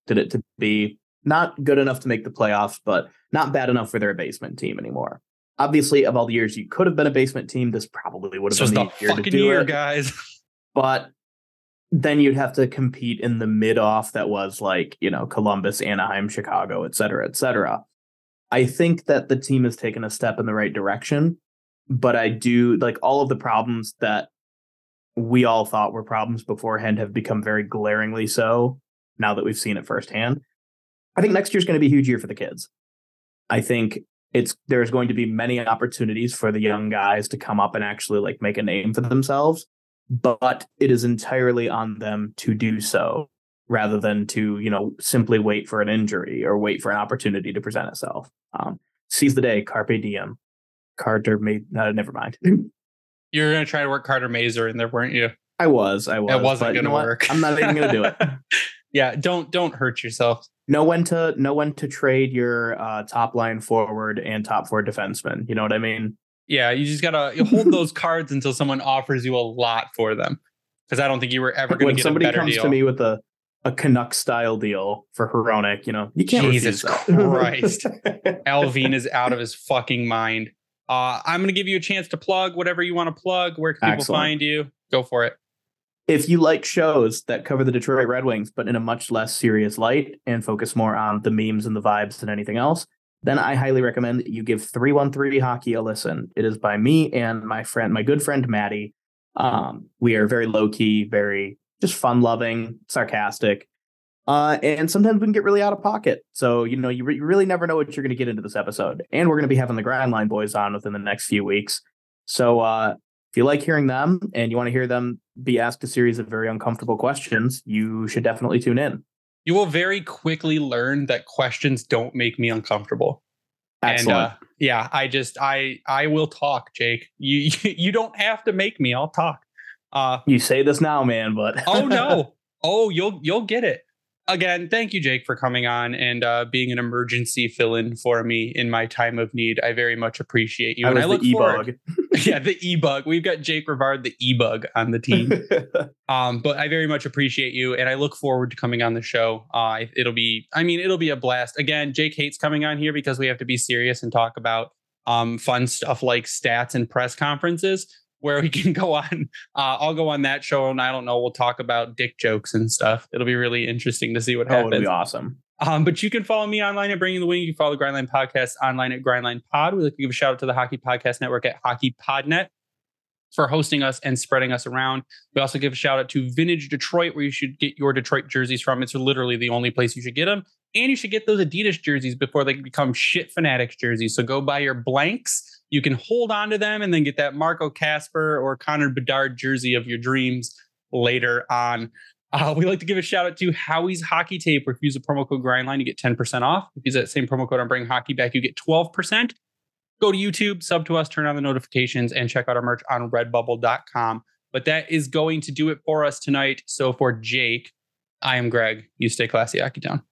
it to be. Not good enough to make the playoffs, but not bad enough for their basement team anymore. Obviously, of all the years you could have been a basement team, this probably would have was been the the year to do year, it. guys. But then you'd have to compete in the mid off that was like, you know, Columbus, Anaheim, Chicago, et cetera, et cetera. I think that the team has taken a step in the right direction. But I do like all of the problems that we all thought were problems beforehand have become very glaringly so now that we've seen it firsthand. I think next year's going to be a huge year for the kids. I think it's there's going to be many opportunities for the young guys to come up and actually like make a name for themselves, but it is entirely on them to do so rather than to you know simply wait for an injury or wait for an opportunity to present itself. Um, seize the day, carpe diem. Carter made. Uh, never mind. You were gonna try to work Carter Mazur in there, weren't you? I was. I was. It wasn't gonna know what? work. I'm not even gonna do it. yeah, don't don't hurt yourself. know when to know when to trade your uh, top line forward and top four defenseman. You know what I mean? Yeah, you just gotta you hold those cards until someone offers you a lot for them. Because I don't think you were ever gonna when get somebody a better comes deal. to me with a a Canuck style deal for Hronek, you know, you can't Jesus. Christ. Allvin is out of his fucking mind. Uh, I'm gonna give you a chance to plug whatever you want to plug. Where can people Excellent. find you? Go for it. if you like shows that cover the Detroit Red Wings, but in a much less serious light and focus more on the memes and the vibes than anything else, then I highly recommend that you give 313 Hockey a listen. It is by me and my friend, my good friend Maddie. Um, we are very low key, very just fun loving, sarcastic. Uh, and sometimes we can get really out of pocket. So, you know, you, re- you really never know what you're going to get into this episode. And we're going to be having the Grindline boys on within the next few weeks. So, uh, if you like hearing them and you want to hear them be asked a series of very uncomfortable questions, you should definitely tune in. You will very quickly learn that questions don't make me uncomfortable. Excellent. And uh, yeah, I just I I will talk, Jake. You you don't have to make me. I'll talk. Uh you say this now, man, but oh no. Oh, you'll you'll get it. Again, thank you, Jake, for coming on and uh, being an emergency fill-in for me in my time of need. I very much appreciate you, I and I look the forward. e-bug. yeah, the e-bug. We've got Jake Rivard, the e-bug, on the team. Um, but I very much appreciate you, and I look forward to coming on the show. Uh, it'll be, I mean, it'll be a blast. Again, Jake hates coming on here because we have to be serious and talk about um, fun stuff like stats and press conferences, where we can go on. Uh, I'll go on that show, and I don't know, we'll talk about dick jokes and stuff. It'll be really interesting to see what oh, it'll happens. be awesome. Um, but you can follow me online at Bringing the Wing. You can follow the Grindline Podcast online at Grindline Pod. We like to give a shout out to the Hockey Podcast Network at Hockey Podnet for hosting us and spreading us around. We also give a shout out to Vintage Detroit, where you should get your Detroit jerseys from. It's literally the only place you should get them. And you should get those Adidas jerseys before they become shit fanatics jerseys. So go buy your blanks. You can hold on to them and then get that Marco Kasper or Connor Bedard jersey of your dreams later on. Uh, we like to give a shout out to Howie's Hockey Tape, if you use the promo code Grindline, you get 10% off. If you use that same promo code on Bring Hockey Back, you get 12%. Go to YouTube, sub to us, turn on the notifications, and check out our merch on redbubble.com. But that is going to do it for us tonight. So for Jake, I am Greg. You stay classy, Hockey Town.